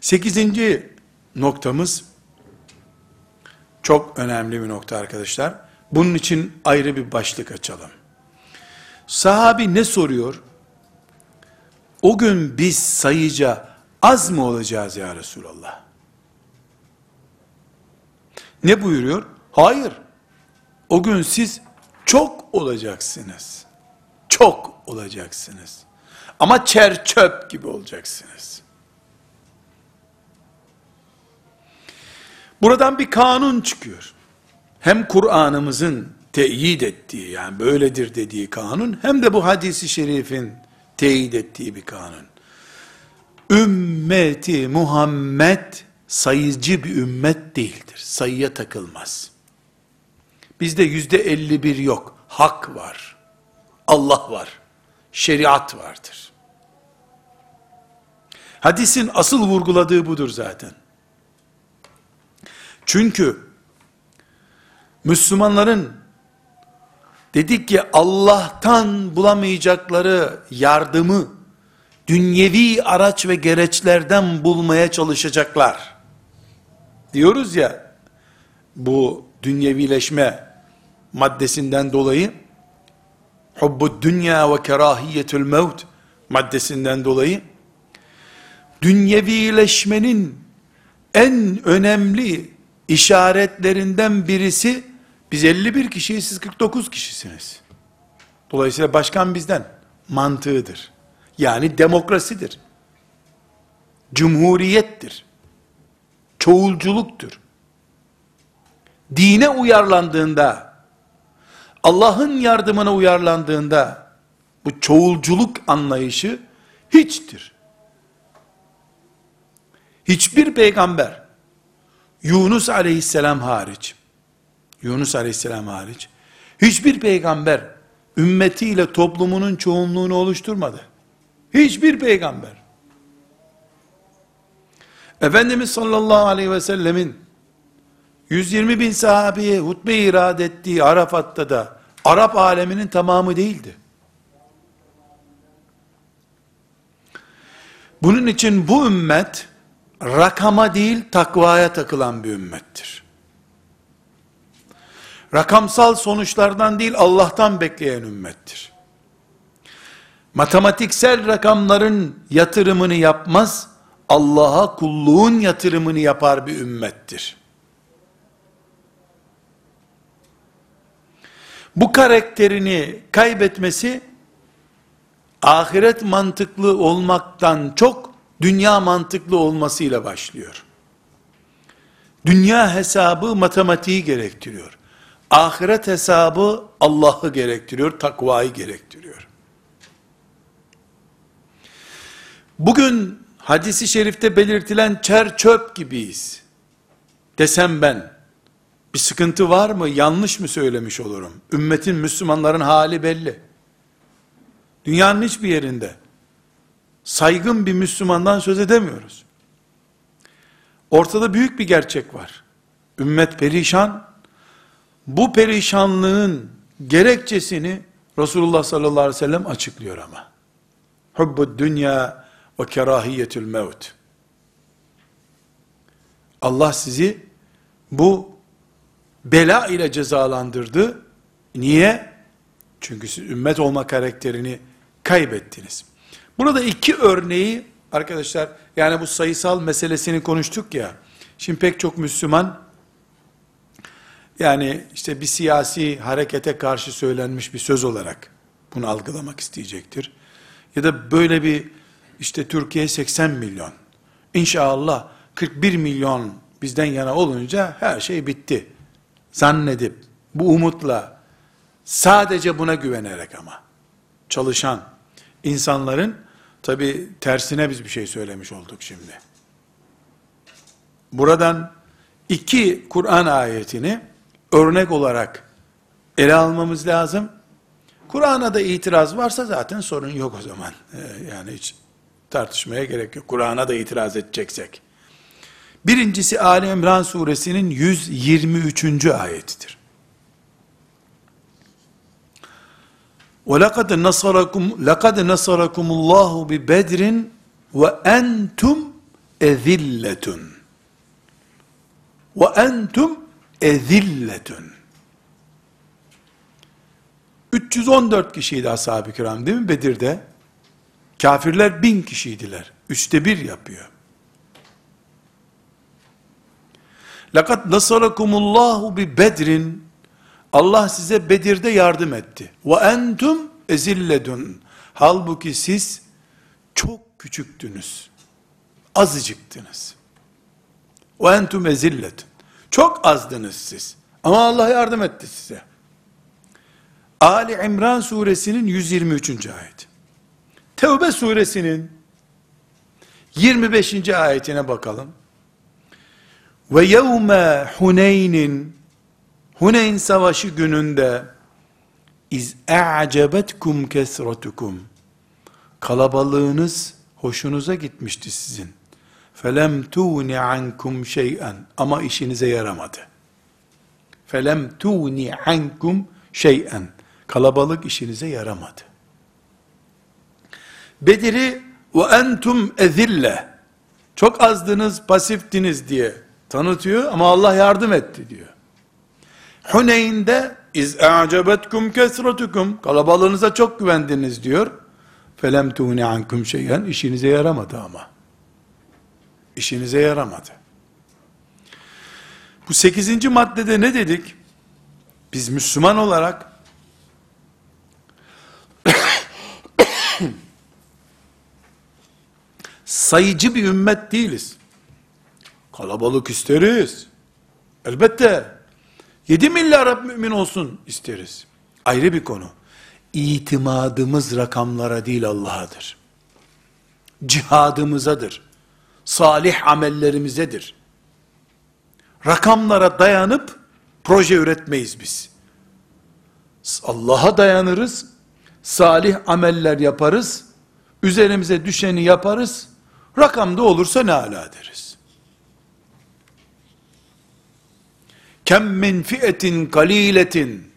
S1: Sekizinci noktamız, çok önemli bir nokta arkadaşlar. Bunun için ayrı bir başlık açalım. Sahabi ne soruyor? O gün biz sayıca az mı olacağız ya Resulallah? Ne buyuruyor? Hayır. O gün siz çok olacaksınız. Çok olacaksınız. Ama çer çöp gibi olacaksınız. Buradan bir kanun çıkıyor. Hem Kur'an'ımızın teyit ettiği yani böyledir dediği kanun hem de bu hadisi şerifin teyit ettiği bir kanun. Ümmeti Muhammed sayıcı bir ümmet değildir. Sayıya takılmaz. Bizde yüzde 51 yok. Hak var. Allah var. Şeriat vardır. Hadisin asıl vurguladığı budur zaten. Çünkü Müslümanların dedik ki Allah'tan bulamayacakları yardımı dünyevi araç ve gereçlerden bulmaya çalışacaklar. Diyoruz ya bu dünyevileşme maddesinden dolayı hubbu dünya ve kerahiyetül mevt maddesinden dolayı dünyevileşmenin en önemli işaretlerinden birisi biz 51 kişiyiz siz 49 kişisiniz. Dolayısıyla başkan bizden mantığıdır. Yani demokrasidir. Cumhuriyettir. Çoğulculuktur. Dine uyarlandığında, Allah'ın yardımına uyarlandığında, bu çoğulculuk anlayışı hiçtir. Hiçbir peygamber, Yunus aleyhisselam hariç, Yunus aleyhisselam hariç, hiçbir peygamber, ümmetiyle toplumunun çoğunluğunu oluşturmadı. Hiçbir peygamber. Efendimiz sallallahu aleyhi ve sellemin 120 bin sahabeye hutbe irad ettiği Arafat'ta da Arap aleminin tamamı değildi. Bunun için bu ümmet rakama değil takvaya takılan bir ümmettir. Rakamsal sonuçlardan değil Allah'tan bekleyen ümmettir. Matematiksel rakamların yatırımını yapmaz, Allah'a kulluğun yatırımını yapar bir ümmettir. Bu karakterini kaybetmesi, ahiret mantıklı olmaktan çok, dünya mantıklı olmasıyla başlıyor. Dünya hesabı matematiği gerektiriyor. Ahiret hesabı Allah'ı gerektiriyor, takvayı gerektiriyor. Bugün hadisi şerifte belirtilen çer çöp gibiyiz. Desem ben, bir sıkıntı var mı, yanlış mı söylemiş olurum? Ümmetin, Müslümanların hali belli. Dünyanın hiçbir yerinde saygın bir Müslümandan söz edemiyoruz. Ortada büyük bir gerçek var. Ümmet perişan. Bu perişanlığın gerekçesini Resulullah sallallahu aleyhi ve sellem açıklıyor ama. Hubbu dünya ve kerahiyetül mevt. Allah sizi bu bela ile cezalandırdı. Niye? Çünkü siz ümmet olma karakterini kaybettiniz. Burada iki örneği Arkadaşlar yani bu sayısal meselesini konuştuk ya. Şimdi pek çok Müslüman yani işte bir siyasi harekete karşı söylenmiş bir söz olarak bunu algılamak isteyecektir. Ya da böyle bir işte Türkiye 80 milyon. İnşallah 41 milyon bizden yana olunca her şey bitti. Zannedip bu umutla sadece buna güvenerek ama çalışan insanların tabi tersine biz bir şey söylemiş olduk şimdi. Buradan iki Kur'an ayetini örnek olarak ele almamız lazım. Kur'an'a da itiraz varsa zaten sorun yok o zaman. Ee, yani hiç tartışmaya gerek yok. Kur'an'a da itiraz edeceksek. Birincisi Ali İmran suresinin 123. ayetidir. وَلَقَدْ نَصَرَكُمْ لَقَدْ نَصَرَكُمُ اللّٰهُ بِبَدْرٍ وَاَنْتُمْ اَذِلَّةٌ وَاَنْتُمْ اَذِلَّةٌ 314 kişiydi ashab-ı kiram değil mi Bedir'de? Kafirler bin kişiydiler. Üçte bir yapıyor. Lakat nasarakumullahu bi bedrin Allah size Bedir'de yardım etti. Ve entum ezilledun. Halbuki siz çok küçüktünüz. Azıcıktınız. Ve entum ezilledun. Çok azdınız siz. Ama Allah yardım etti size. Ali İmran suresinin 123. ayet. Tevbe suresinin 25. ayetine bakalım. Ve yevme Huneyn'in Huneyn savaşı gününde iz a'cebetkum kesratukum kalabalığınız hoşunuza gitmişti sizin. Felem tuni ankum şey'en ama işinize yaramadı. Felem tuni ankum şey'en kalabalık işinize yaramadı. Bedir'i ve entum ezille çok azdınız, pasiftiniz diye tanıtıyor ama Allah yardım etti diyor. Huneyn'de iz a'cebetkum kesretukum kalabalığınıza çok güvendiniz diyor. Felem tuğni ankum şeyen işinize yaramadı ama. İşinize yaramadı. Bu sekizinci maddede ne dedik? Biz Müslüman olarak sayıcı bir ümmet değiliz. Kalabalık isteriz. Elbette 7 milyar mümin olsun isteriz. Ayrı bir konu. İtimadımız rakamlara değil Allah'adır. Cihadımızadır. Salih amellerimizedir. Rakamlara dayanıp proje üretmeyiz biz. Allah'a dayanırız. Salih ameller yaparız. Üzerimize düşeni yaparız. Rakamda olursa ne ala deriz. Kem min fi'etin kaliletin.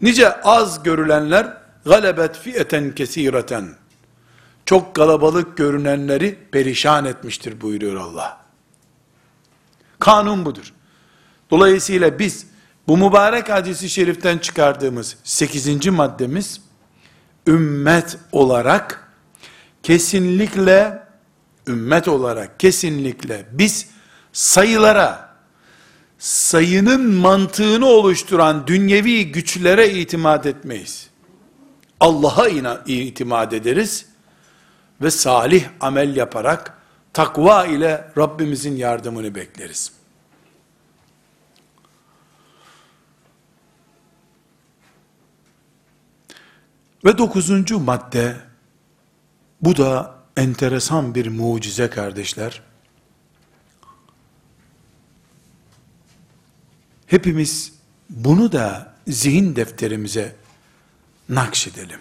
S1: Nice az görülenler galebet fi'eten kesireten. Çok kalabalık görünenleri perişan etmiştir buyuruyor Allah. Kanun budur. Dolayısıyla biz bu mübarek hadisi şeriften çıkardığımız 8. maddemiz ümmet olarak kesinlikle ümmet olarak kesinlikle biz sayılara sayının mantığını oluşturan dünyevi güçlere itimat etmeyiz. Allah'a itimat ederiz ve salih amel yaparak takva ile Rabbimizin yardımını bekleriz. Ve dokuzuncu madde, bu da enteresan bir mucize kardeşler. Hepimiz bunu da zihin defterimize nakşedelim.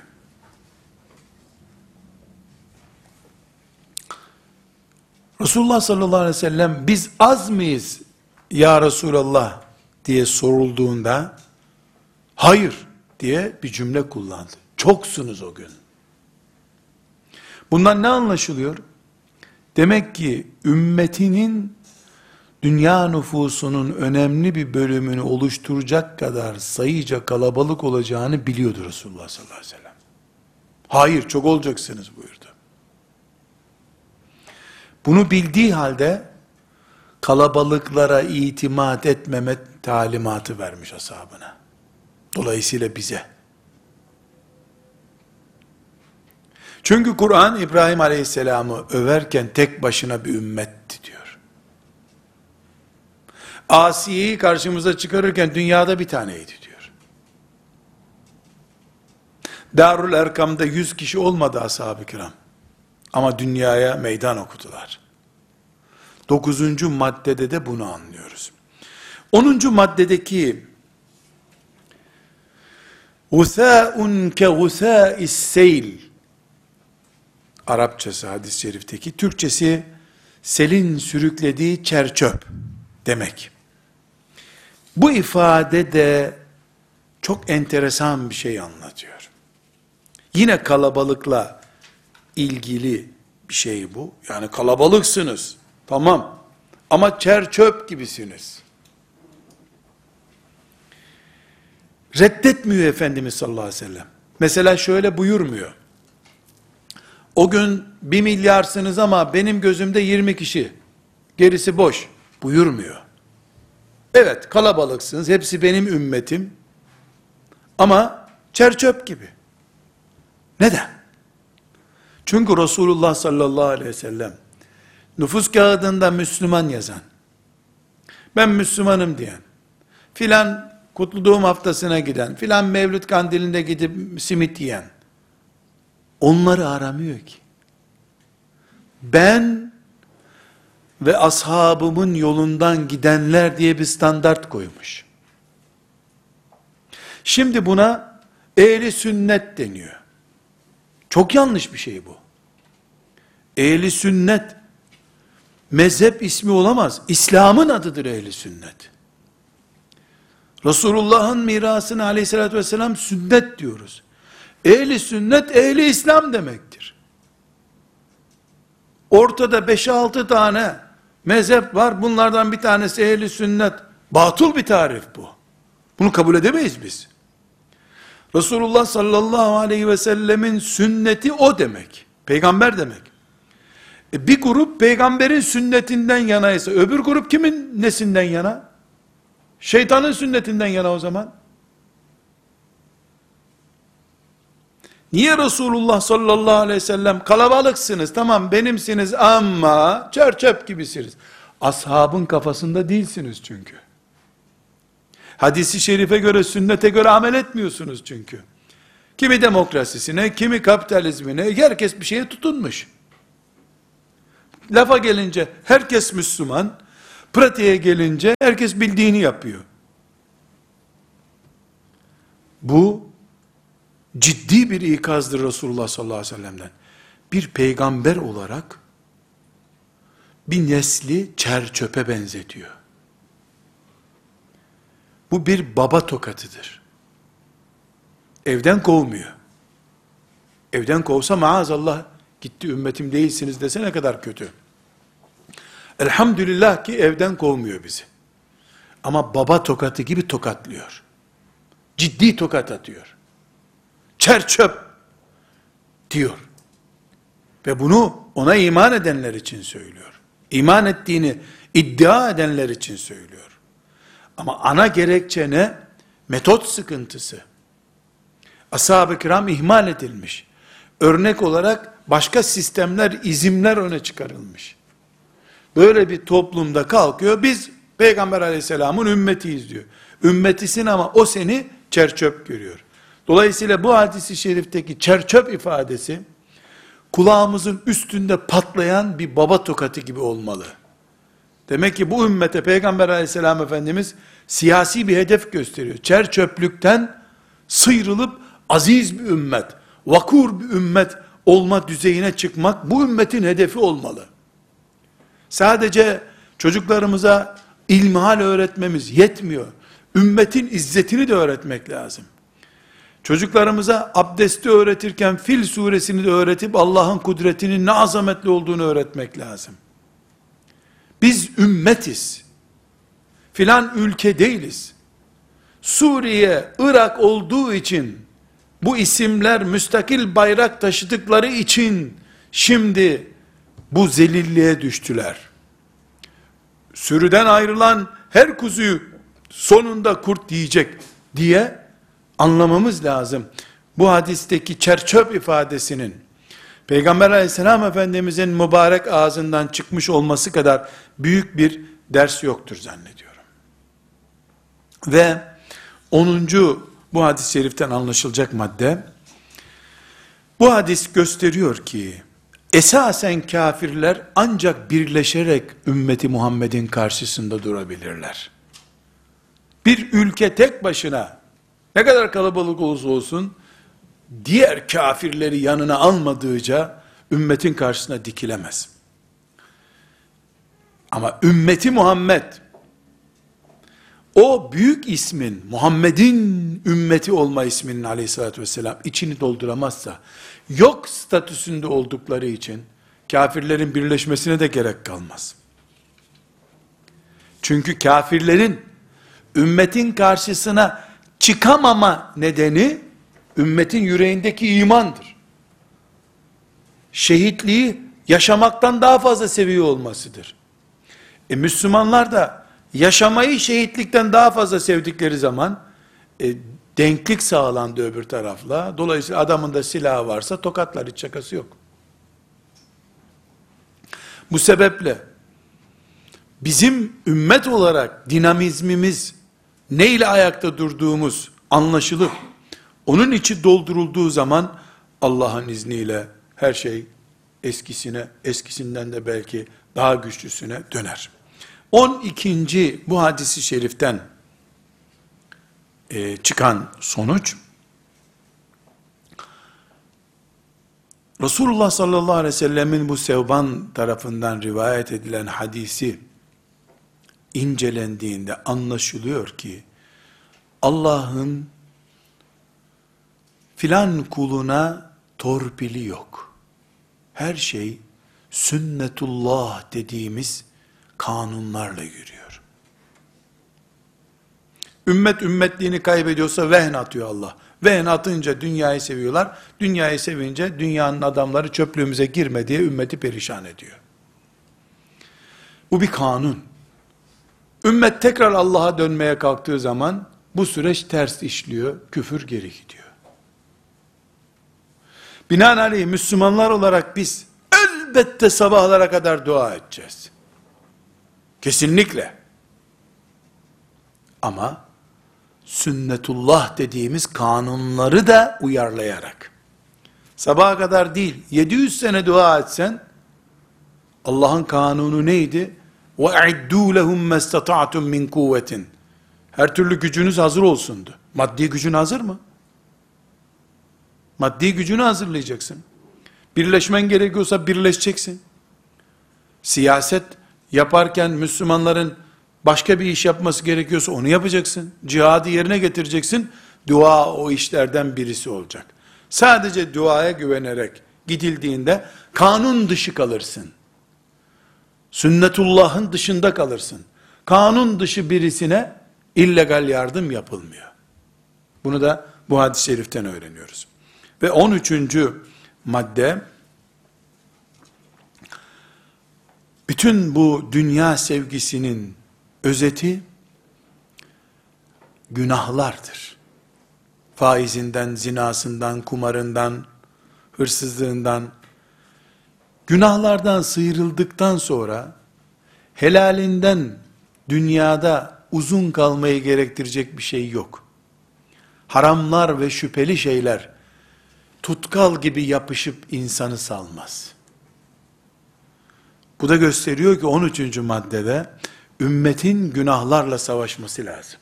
S1: Resulullah sallallahu aleyhi ve sellem biz az mıyız ya Resulallah diye sorulduğunda hayır diye bir cümle kullandı. Çoksunuz o gün. Bundan ne anlaşılıyor? Demek ki ümmetinin dünya nüfusunun önemli bir bölümünü oluşturacak kadar sayıca kalabalık olacağını biliyordu Resulullah sallallahu aleyhi ve sellem. Hayır çok olacaksınız buyurdu. Bunu bildiği halde kalabalıklara itimat etmeme talimatı vermiş ashabına. Dolayısıyla bize. Çünkü Kur'an İbrahim Aleyhisselam'ı överken tek başına bir ümmetti diyor. Asiye'yi karşımıza çıkarırken dünyada bir taneydi diyor. Darül Erkam'da yüz kişi olmadı ashab-ı kiram. Ama dünyaya meydan okudular. Dokuzuncu maddede de bunu anlıyoruz. Onuncu maddedeki ke usâ'is seyl Arapçası hadis-i şerifteki, Türkçesi selin sürüklediği çerçöp demek. Bu ifade de çok enteresan bir şey anlatıyor. Yine kalabalıkla ilgili bir şey bu. Yani kalabalıksınız. Tamam. Ama çer çöp gibisiniz. Reddetmiyor Efendimiz sallallahu aleyhi ve sellem. Mesela şöyle buyurmuyor. O gün bir milyarsınız ama benim gözümde 20 kişi. Gerisi boş. Buyurmuyor. Evet kalabalıksınız. Hepsi benim ümmetim. Ama çerçöp gibi. Neden? Çünkü Resulullah sallallahu aleyhi ve sellem nüfus kağıdında Müslüman yazan, ben Müslümanım diyen, filan kutlu doğum haftasına giden, filan mevlüt kandilinde gidip simit yiyen, onları aramıyor ki. Ben ve ashabımın yolundan gidenler diye bir standart koymuş. Şimdi buna ehli sünnet deniyor. Çok yanlış bir şey bu. Ehli sünnet mezhep ismi olamaz. İslam'ın adıdır ehli sünnet. Resulullah'ın mirasını aleyhissalatü vesselam sünnet diyoruz. Ehli sünnet, ehli İslam demektir. Ortada 5-6 tane mezhep var. Bunlardan bir tanesi ehli sünnet. Batıl bir tarif bu. Bunu kabul edemeyiz biz. Resulullah sallallahu aleyhi ve sellemin sünneti o demek. Peygamber demek. E bir grup peygamberin sünnetinden yanaysa öbür grup kimin nesinden yana? Şeytanın sünnetinden yana o zaman. Niye Resulullah sallallahu aleyhi ve sellem kalabalıksınız tamam benimsiniz ama çerçöp gibisiniz. Ashabın kafasında değilsiniz çünkü. Hadisi şerife göre, sünnete göre amel etmiyorsunuz çünkü. Kimi demokrasisine, kimi kapitalizmine, herkes bir şeye tutunmuş. Lafa gelince herkes Müslüman, pratiğe gelince herkes bildiğini yapıyor. Bu ciddi bir ikazdır Resulullah sallallahu aleyhi ve sellem'den. Bir peygamber olarak bir nesli çer çöpe benzetiyor. Bu bir baba tokatıdır. Evden kovmuyor. Evden kovsa maazallah gitti ümmetim değilsiniz dese ne kadar kötü. Elhamdülillah ki evden kovmuyor bizi. Ama baba tokatı gibi tokatlıyor. Ciddi tokat atıyor. Çer çöp diyor. Ve bunu ona iman edenler için söylüyor. İman ettiğini iddia edenler için söylüyor. Ama ana gerekçe ne? Metot sıkıntısı. Ashab-ı kiram ihmal edilmiş. Örnek olarak başka sistemler, izimler öne çıkarılmış. Böyle bir toplumda kalkıyor, biz Peygamber aleyhisselamın ümmetiyiz diyor. Ümmetisin ama o seni çerçöp görüyor. Dolayısıyla bu hadisi şerifteki çerçöp ifadesi, kulağımızın üstünde patlayan bir baba tokatı gibi olmalı. Demek ki bu ümmete Peygamber aleyhisselam Efendimiz siyasi bir hedef gösteriyor. Çer çöplükten sıyrılıp aziz bir ümmet, vakur bir ümmet olma düzeyine çıkmak bu ümmetin hedefi olmalı. Sadece çocuklarımıza ilmihal öğretmemiz yetmiyor. Ümmetin izzetini de öğretmek lazım. Çocuklarımıza abdesti öğretirken Fil suresini de öğretip Allah'ın kudretinin ne azametli olduğunu öğretmek lazım. Biz ümmetiz. Filan ülke değiliz. Suriye, Irak olduğu için bu isimler müstakil bayrak taşıdıkları için şimdi bu zelilliğe düştüler. Sürüden ayrılan her kuzuyu sonunda kurt yiyecek diye anlamamız lazım. Bu hadisteki çerçöp ifadesinin Peygamber aleyhisselam efendimizin mübarek ağzından çıkmış olması kadar büyük bir ders yoktur zannediyorum. Ve 10. bu hadis-i şeriften anlaşılacak madde, bu hadis gösteriyor ki, esasen kafirler ancak birleşerek ümmeti Muhammed'in karşısında durabilirler. Bir ülke tek başına, ne kadar kalabalık olursa olsun, diğer kafirleri yanına almadığıca, ümmetin karşısına dikilemez. Ama ümmeti Muhammed, o büyük ismin, Muhammed'in ümmeti olma isminin aleyhissalatü vesselam içini dolduramazsa, yok statüsünde oldukları için, kafirlerin birleşmesine de gerek kalmaz. Çünkü kafirlerin, ümmetin karşısına çıkamama nedeni, ümmetin yüreğindeki imandır. Şehitliği, yaşamaktan daha fazla seviyor olmasıdır. E Müslümanlar da, yaşamayı şehitlikten daha fazla sevdikleri zaman e, denklik sağlandı öbür tarafla. Dolayısıyla adamın da silahı varsa tokatlar hiç şakası yok. Bu sebeple bizim ümmet olarak dinamizmimiz ne ile ayakta durduğumuz anlaşılıp onun içi doldurulduğu zaman Allah'ın izniyle her şey eskisine, eskisinden de belki daha güçlüsüne döner. 12. bu hadisi şeriften e, çıkan sonuç, Resulullah sallallahu aleyhi ve sellemin bu Sevban tarafından rivayet edilen hadisi incelendiğinde anlaşılıyor ki, Allah'ın filan kuluna torpili yok. Her şey sünnetullah dediğimiz kanunlarla yürüyor. Ümmet ümmetliğini kaybediyorsa vehn atıyor Allah. Vehn atınca dünyayı seviyorlar. Dünyayı sevince dünyanın adamları çöplüğümüze girme diye ümmeti perişan ediyor. Bu bir kanun. Ümmet tekrar Allah'a dönmeye kalktığı zaman bu süreç ters işliyor, küfür geri gidiyor. Binaenaleyh Müslümanlar olarak biz elbette sabahlara kadar dua edeceğiz. Kesinlikle. Ama sünnetullah dediğimiz kanunları da uyarlayarak. Sabaha kadar değil, 700 sene dua etsen, Allah'ın kanunu neydi? وَاَعِدُّوا لَهُمْ مَسْتَطَعْتُمْ min kuvvetin. Her türlü gücünüz hazır olsundu. Maddi gücün hazır mı? Maddi gücünü hazırlayacaksın. Birleşmen gerekiyorsa birleşeceksin. Siyaset yaparken Müslümanların başka bir iş yapması gerekiyorsa onu yapacaksın. Cihadı yerine getireceksin. Dua o işlerden birisi olacak. Sadece duaya güvenerek gidildiğinde kanun dışı kalırsın. Sünnetullah'ın dışında kalırsın. Kanun dışı birisine illegal yardım yapılmıyor. Bunu da bu hadis-i şeriften öğreniyoruz. Ve 13. madde bütün bu dünya sevgisinin özeti günahlardır. Faizinden, zinasından, kumarından, hırsızlığından, günahlardan sıyrıldıktan sonra helalinden dünyada uzun kalmayı gerektirecek bir şey yok. Haramlar ve şüpheli şeyler tutkal gibi yapışıp insanı salmaz. Bu da gösteriyor ki 13. maddede ümmetin günahlarla savaşması lazım.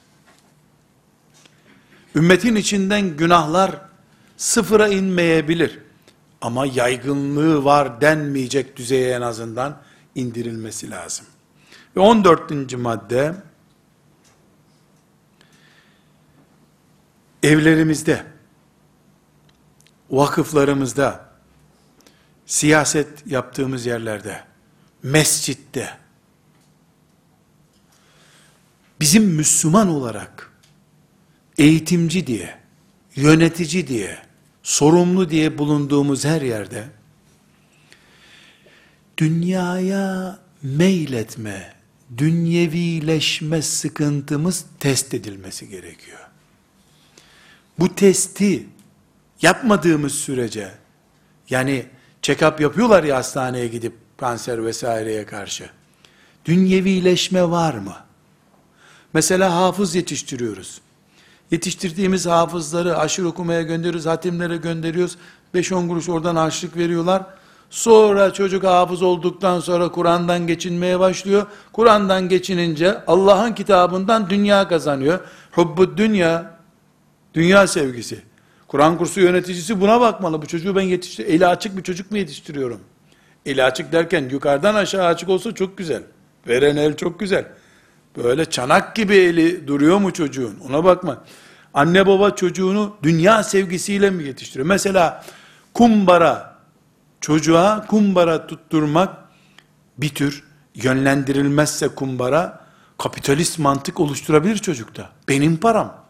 S1: Ümmetin içinden günahlar sıfıra inmeyebilir. Ama yaygınlığı var denmeyecek düzeye en azından indirilmesi lazım. Ve 14. madde evlerimizde vakıflarımızda, siyaset yaptığımız yerlerde, mescitte, bizim Müslüman olarak, eğitimci diye, yönetici diye, sorumlu diye bulunduğumuz her yerde, dünyaya meyletme, dünyevileşme sıkıntımız test edilmesi gerekiyor. Bu testi yapmadığımız sürece, yani check-up yapıyorlar ya hastaneye gidip kanser vesaireye karşı. Dünyevileşme var mı? Mesela hafız yetiştiriyoruz. Yetiştirdiğimiz hafızları aşırı okumaya gönderiyoruz, hatimlere gönderiyoruz. 5-10 kuruş oradan harçlık veriyorlar. Sonra çocuk hafız olduktan sonra Kur'an'dan geçinmeye başlıyor. Kur'an'dan geçinince Allah'ın kitabından dünya kazanıyor. Hubbu dünya, dünya sevgisi. Kur'an kursu yöneticisi buna bakmalı. Bu çocuğu ben yetiştir, eli açık bir çocuk mu yetiştiriyorum? Eli açık derken yukarıdan aşağı açık olsa çok güzel. Veren el çok güzel. Böyle çanak gibi eli duruyor mu çocuğun? Ona bakma. Anne baba çocuğunu dünya sevgisiyle mi yetiştiriyor? Mesela kumbara, çocuğa kumbara tutturmak bir tür yönlendirilmezse kumbara kapitalist mantık oluşturabilir çocukta. Benim param.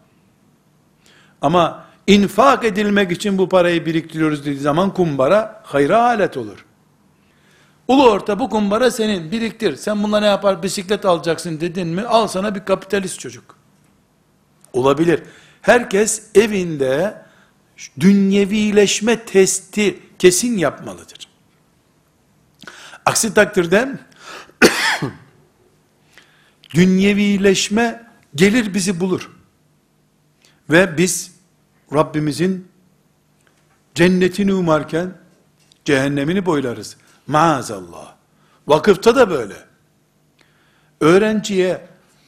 S1: Ama infak edilmek için bu parayı biriktiriyoruz dediği zaman kumbara hayra alet olur. Ulu orta bu kumbara senin biriktir. Sen bununla ne yapar bisiklet alacaksın dedin mi al sana bir kapitalist çocuk. Olabilir. Herkes evinde dünyevileşme testi kesin yapmalıdır. Aksi takdirde dünyevileşme gelir bizi bulur. Ve biz Rabbimizin cennetini umarken cehennemini boylarız. Maazallah. Vakıfta da böyle. Öğrenciye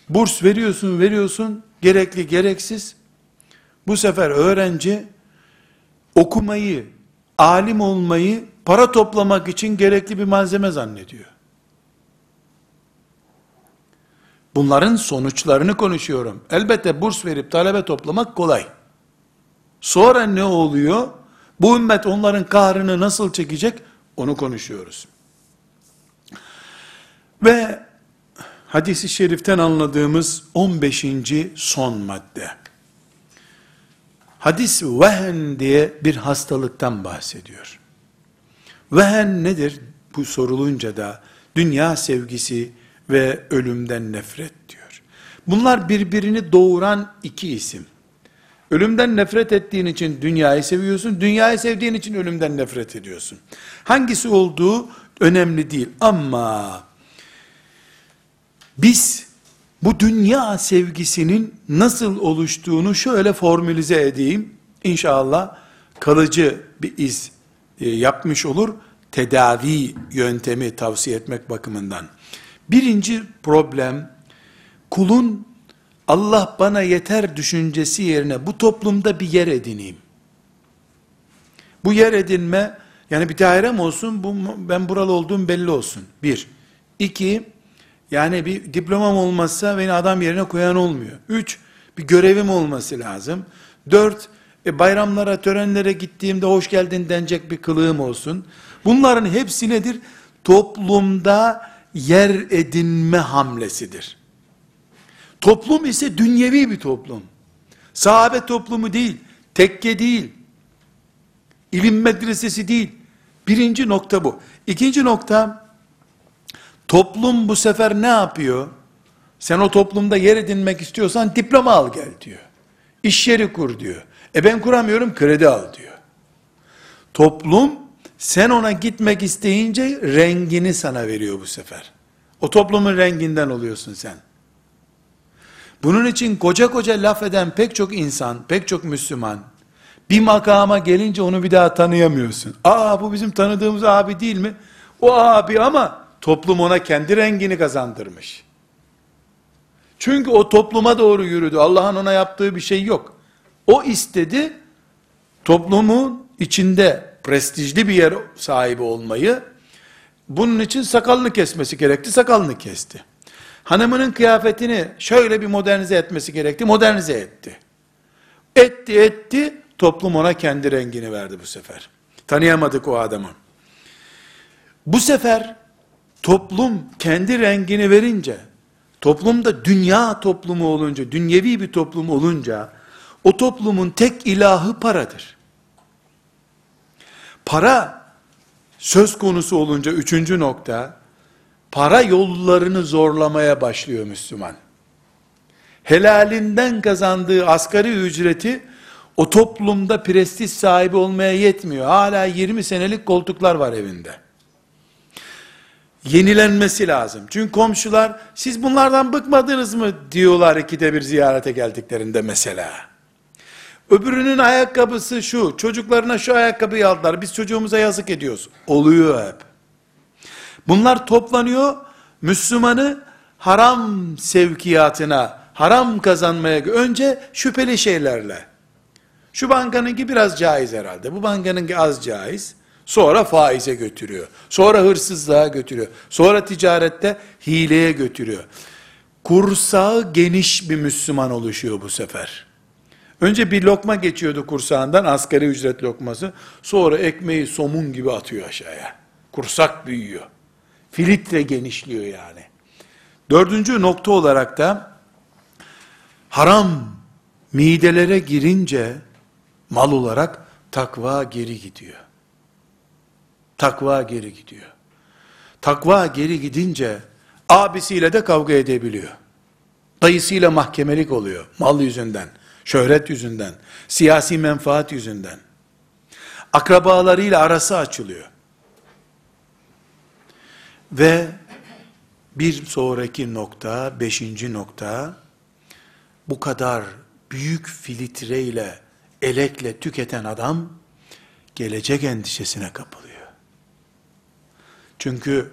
S1: burs veriyorsun, veriyorsun, gerekli gereksiz. Bu sefer öğrenci okumayı, alim olmayı para toplamak için gerekli bir malzeme zannediyor. Bunların sonuçlarını konuşuyorum. Elbette burs verip talebe toplamak kolay. Sonra ne oluyor? Bu ümmet onların kahrını nasıl çekecek? Onu konuşuyoruz. Ve hadisi şeriften anladığımız 15. son madde. Hadis vehen diye bir hastalıktan bahsediyor. Vehen nedir? Bu sorulunca da dünya sevgisi ve ölümden nefret diyor. Bunlar birbirini doğuran iki isim. Ölümden nefret ettiğin için dünyayı seviyorsun, dünyayı sevdiğin için ölümden nefret ediyorsun. Hangisi olduğu önemli değil ama biz bu dünya sevgisinin nasıl oluştuğunu şöyle formülize edeyim. İnşallah kalıcı bir iz e, yapmış olur. Tedavi yöntemi tavsiye etmek bakımından. Birinci problem kulun Allah bana yeter düşüncesi yerine bu toplumda bir yer edineyim. Bu yer edinme yani bir dairem olsun bu, ben buralı olduğum belli olsun. Bir. İki, yani bir diplomam olmazsa beni adam yerine koyan olmuyor. Üç, bir görevim olması lazım. Dört, e, bayramlara, törenlere gittiğimde hoş geldin denecek bir kılığım olsun. Bunların hepsi nedir? Toplumda yer edinme hamlesidir. Toplum ise dünyevi bir toplum. Sahabe toplumu değil, tekke değil, ilim medresesi değil. Birinci nokta bu. İkinci nokta, toplum bu sefer ne yapıyor? Sen o toplumda yer edinmek istiyorsan diploma al gel diyor. İş yeri kur diyor. E ben kuramıyorum kredi al diyor. Toplum sen ona gitmek isteyince rengini sana veriyor bu sefer. O toplumun renginden oluyorsun sen. Bunun için koca koca laf eden pek çok insan, pek çok Müslüman, bir makama gelince onu bir daha tanıyamıyorsun. Aa bu bizim tanıdığımız abi değil mi? O abi ama toplum ona kendi rengini kazandırmış. Çünkü o topluma doğru yürüdü. Allah'ın ona yaptığı bir şey yok. O istedi, toplumun içinde prestijli bir yer sahibi olmayı, bunun için sakalını kesmesi gerekti, sakalını kesti. Hanımının kıyafetini şöyle bir modernize etmesi gerekti, modernize etti. Etti etti, toplum ona kendi rengini verdi bu sefer. Tanıyamadık o adamı. Bu sefer toplum kendi rengini verince, toplumda dünya toplumu olunca, dünyevi bir toplum olunca, o toplumun tek ilahı paradır. Para, söz konusu olunca üçüncü nokta, para yollarını zorlamaya başlıyor Müslüman. Helalinden kazandığı asgari ücreti o toplumda prestij sahibi olmaya yetmiyor. Hala 20 senelik koltuklar var evinde. Yenilenmesi lazım. Çünkü komşular siz bunlardan bıkmadınız mı diyorlar ikide bir ziyarete geldiklerinde mesela. Öbürünün ayakkabısı şu, çocuklarına şu ayakkabıyı aldılar, biz çocuğumuza yazık ediyoruz. Oluyor hep. Bunlar toplanıyor, Müslümanı haram sevkiyatına, haram kazanmaya, önce şüpheli şeylerle. Şu bankanınki biraz caiz herhalde, bu bankanınki az caiz. Sonra faize götürüyor. Sonra hırsızlığa götürüyor. Sonra ticarette hileye götürüyor. Kursağı geniş bir Müslüman oluşuyor bu sefer. Önce bir lokma geçiyordu kursağından, asgari ücret lokması. Sonra ekmeği somun gibi atıyor aşağıya. Kursak büyüyor. Filtre genişliyor yani. Dördüncü nokta olarak da, haram midelere girince, mal olarak takva geri gidiyor. Takva geri gidiyor. Takva geri gidince, abisiyle de kavga edebiliyor. Dayısıyla mahkemelik oluyor, mal yüzünden Şöhret yüzünden, siyasi menfaat yüzünden. Akrabalarıyla arası açılıyor. Ve bir sonraki nokta, beşinci nokta, bu kadar büyük filtreyle, elekle tüketen adam, gelecek endişesine kapılıyor. Çünkü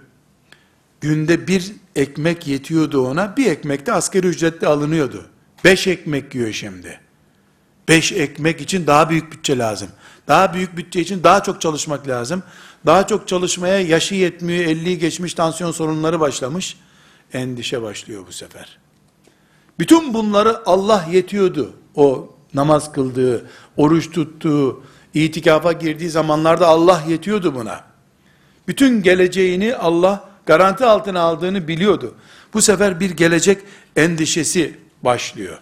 S1: günde bir ekmek yetiyordu ona, bir ekmek de asgari ücretle alınıyordu. Beş ekmek yiyor şimdi. Beş ekmek için daha büyük bütçe lazım. Daha büyük bütçe için daha çok çalışmak lazım. Daha çok çalışmaya yaşı yetmiyor, 50'yi geçmiş tansiyon sorunları başlamış. Endişe başlıyor bu sefer. Bütün bunları Allah yetiyordu. O namaz kıldığı, oruç tuttuğu, itikafa girdiği zamanlarda Allah yetiyordu buna. Bütün geleceğini Allah garanti altına aldığını biliyordu. Bu sefer bir gelecek endişesi başlıyor.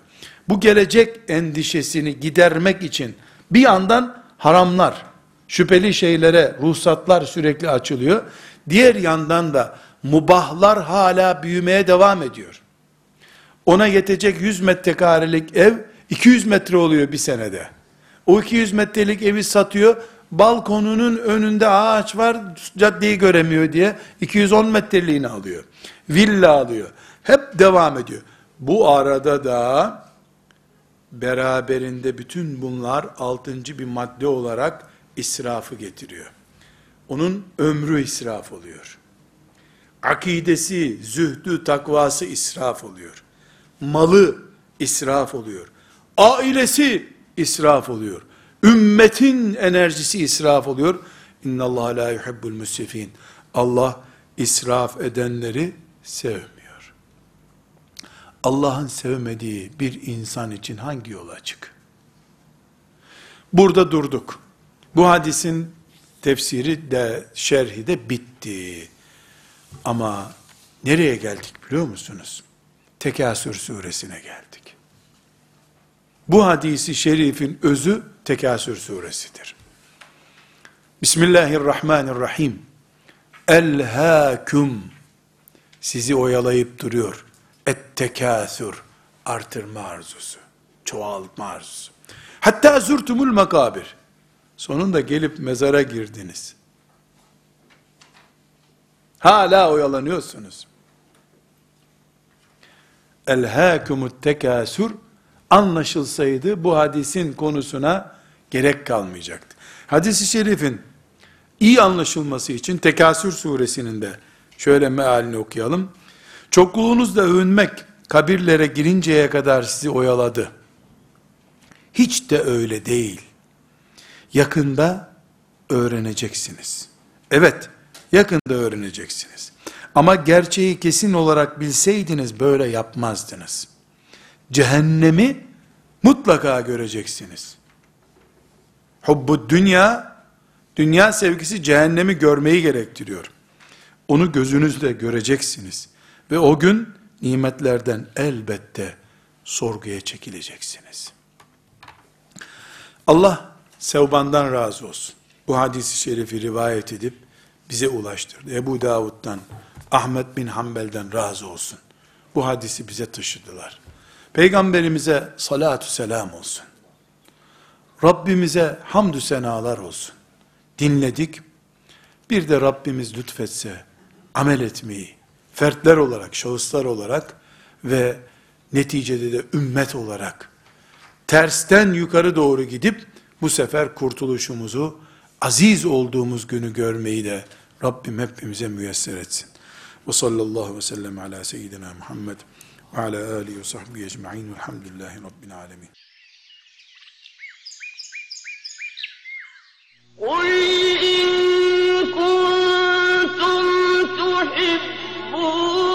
S1: Bu gelecek endişesini gidermek için bir yandan haramlar, şüpheli şeylere ruhsatlar sürekli açılıyor. Diğer yandan da mubahlar hala büyümeye devam ediyor. Ona yetecek 100 metrekarelik ev 200 metre oluyor bir senede. O 200 metrelik evi satıyor. Balkonunun önünde ağaç var, caddeyi göremiyor diye 210 metreliğini alıyor. Villa alıyor. Hep devam ediyor. Bu arada da beraberinde bütün bunlar altıncı bir madde olarak israfı getiriyor. Onun ömrü israf oluyor. Akidesi, zühdü, takvası israf oluyor. Malı israf oluyor. Ailesi israf oluyor. Ümmetin enerjisi israf oluyor. İnna Allah la yuhibbul musrifin. Allah israf edenleri sevmiyor. Allah'ın sevmediği bir insan için hangi yol açık? Burada durduk. Bu hadisin tefsiri de şerhi de bitti. Ama nereye geldik biliyor musunuz? Tekasür suresine geldik. Bu hadisi şerifin özü Tekasür suresidir. Bismillahirrahmanirrahim. Elhâküm sizi oyalayıp duruyor ettekâsür, artırma arzusu, çoğaltma arzusu. Hatta zürtümül makabir. Sonunda gelip mezara girdiniz. Hala oyalanıyorsunuz. Elhâkumut tekâsür anlaşılsaydı bu hadisin konusuna gerek kalmayacaktı. Hadis-i şerifin iyi anlaşılması için Tekasür suresinin de şöyle mealini okuyalım. Çokluğunuzla övünmek kabirlere girinceye kadar sizi oyaladı. Hiç de öyle değil. Yakında öğreneceksiniz. Evet, yakında öğreneceksiniz. Ama gerçeği kesin olarak bilseydiniz böyle yapmazdınız. Cehennemi mutlaka göreceksiniz. Hubbu dünya, dünya sevgisi cehennemi görmeyi gerektiriyor. Onu gözünüzle göreceksiniz. Ve o gün nimetlerden elbette sorguya çekileceksiniz. Allah Sevban'dan razı olsun. Bu hadisi şerifi rivayet edip bize ulaştırdı. Ebu Davud'dan, Ahmet bin Hanbel'den razı olsun. Bu hadisi bize taşıdılar. Peygamberimize salatu selam olsun. Rabbimize hamdü senalar olsun. Dinledik. Bir de Rabbimiz lütfetse amel etmeyi, fertler olarak, şahıslar olarak ve neticede de ümmet olarak tersten yukarı doğru gidip bu sefer kurtuluşumuzu aziz olduğumuz günü görmeyi de Rabbim hepimize müyesser etsin. Ve sallallahu ve sellem ala seyyidina Muhammed ve ala alihi ve sahbihi ecma'in velhamdülillahi rabbil alemin.
S2: قل إن كنتم تحبون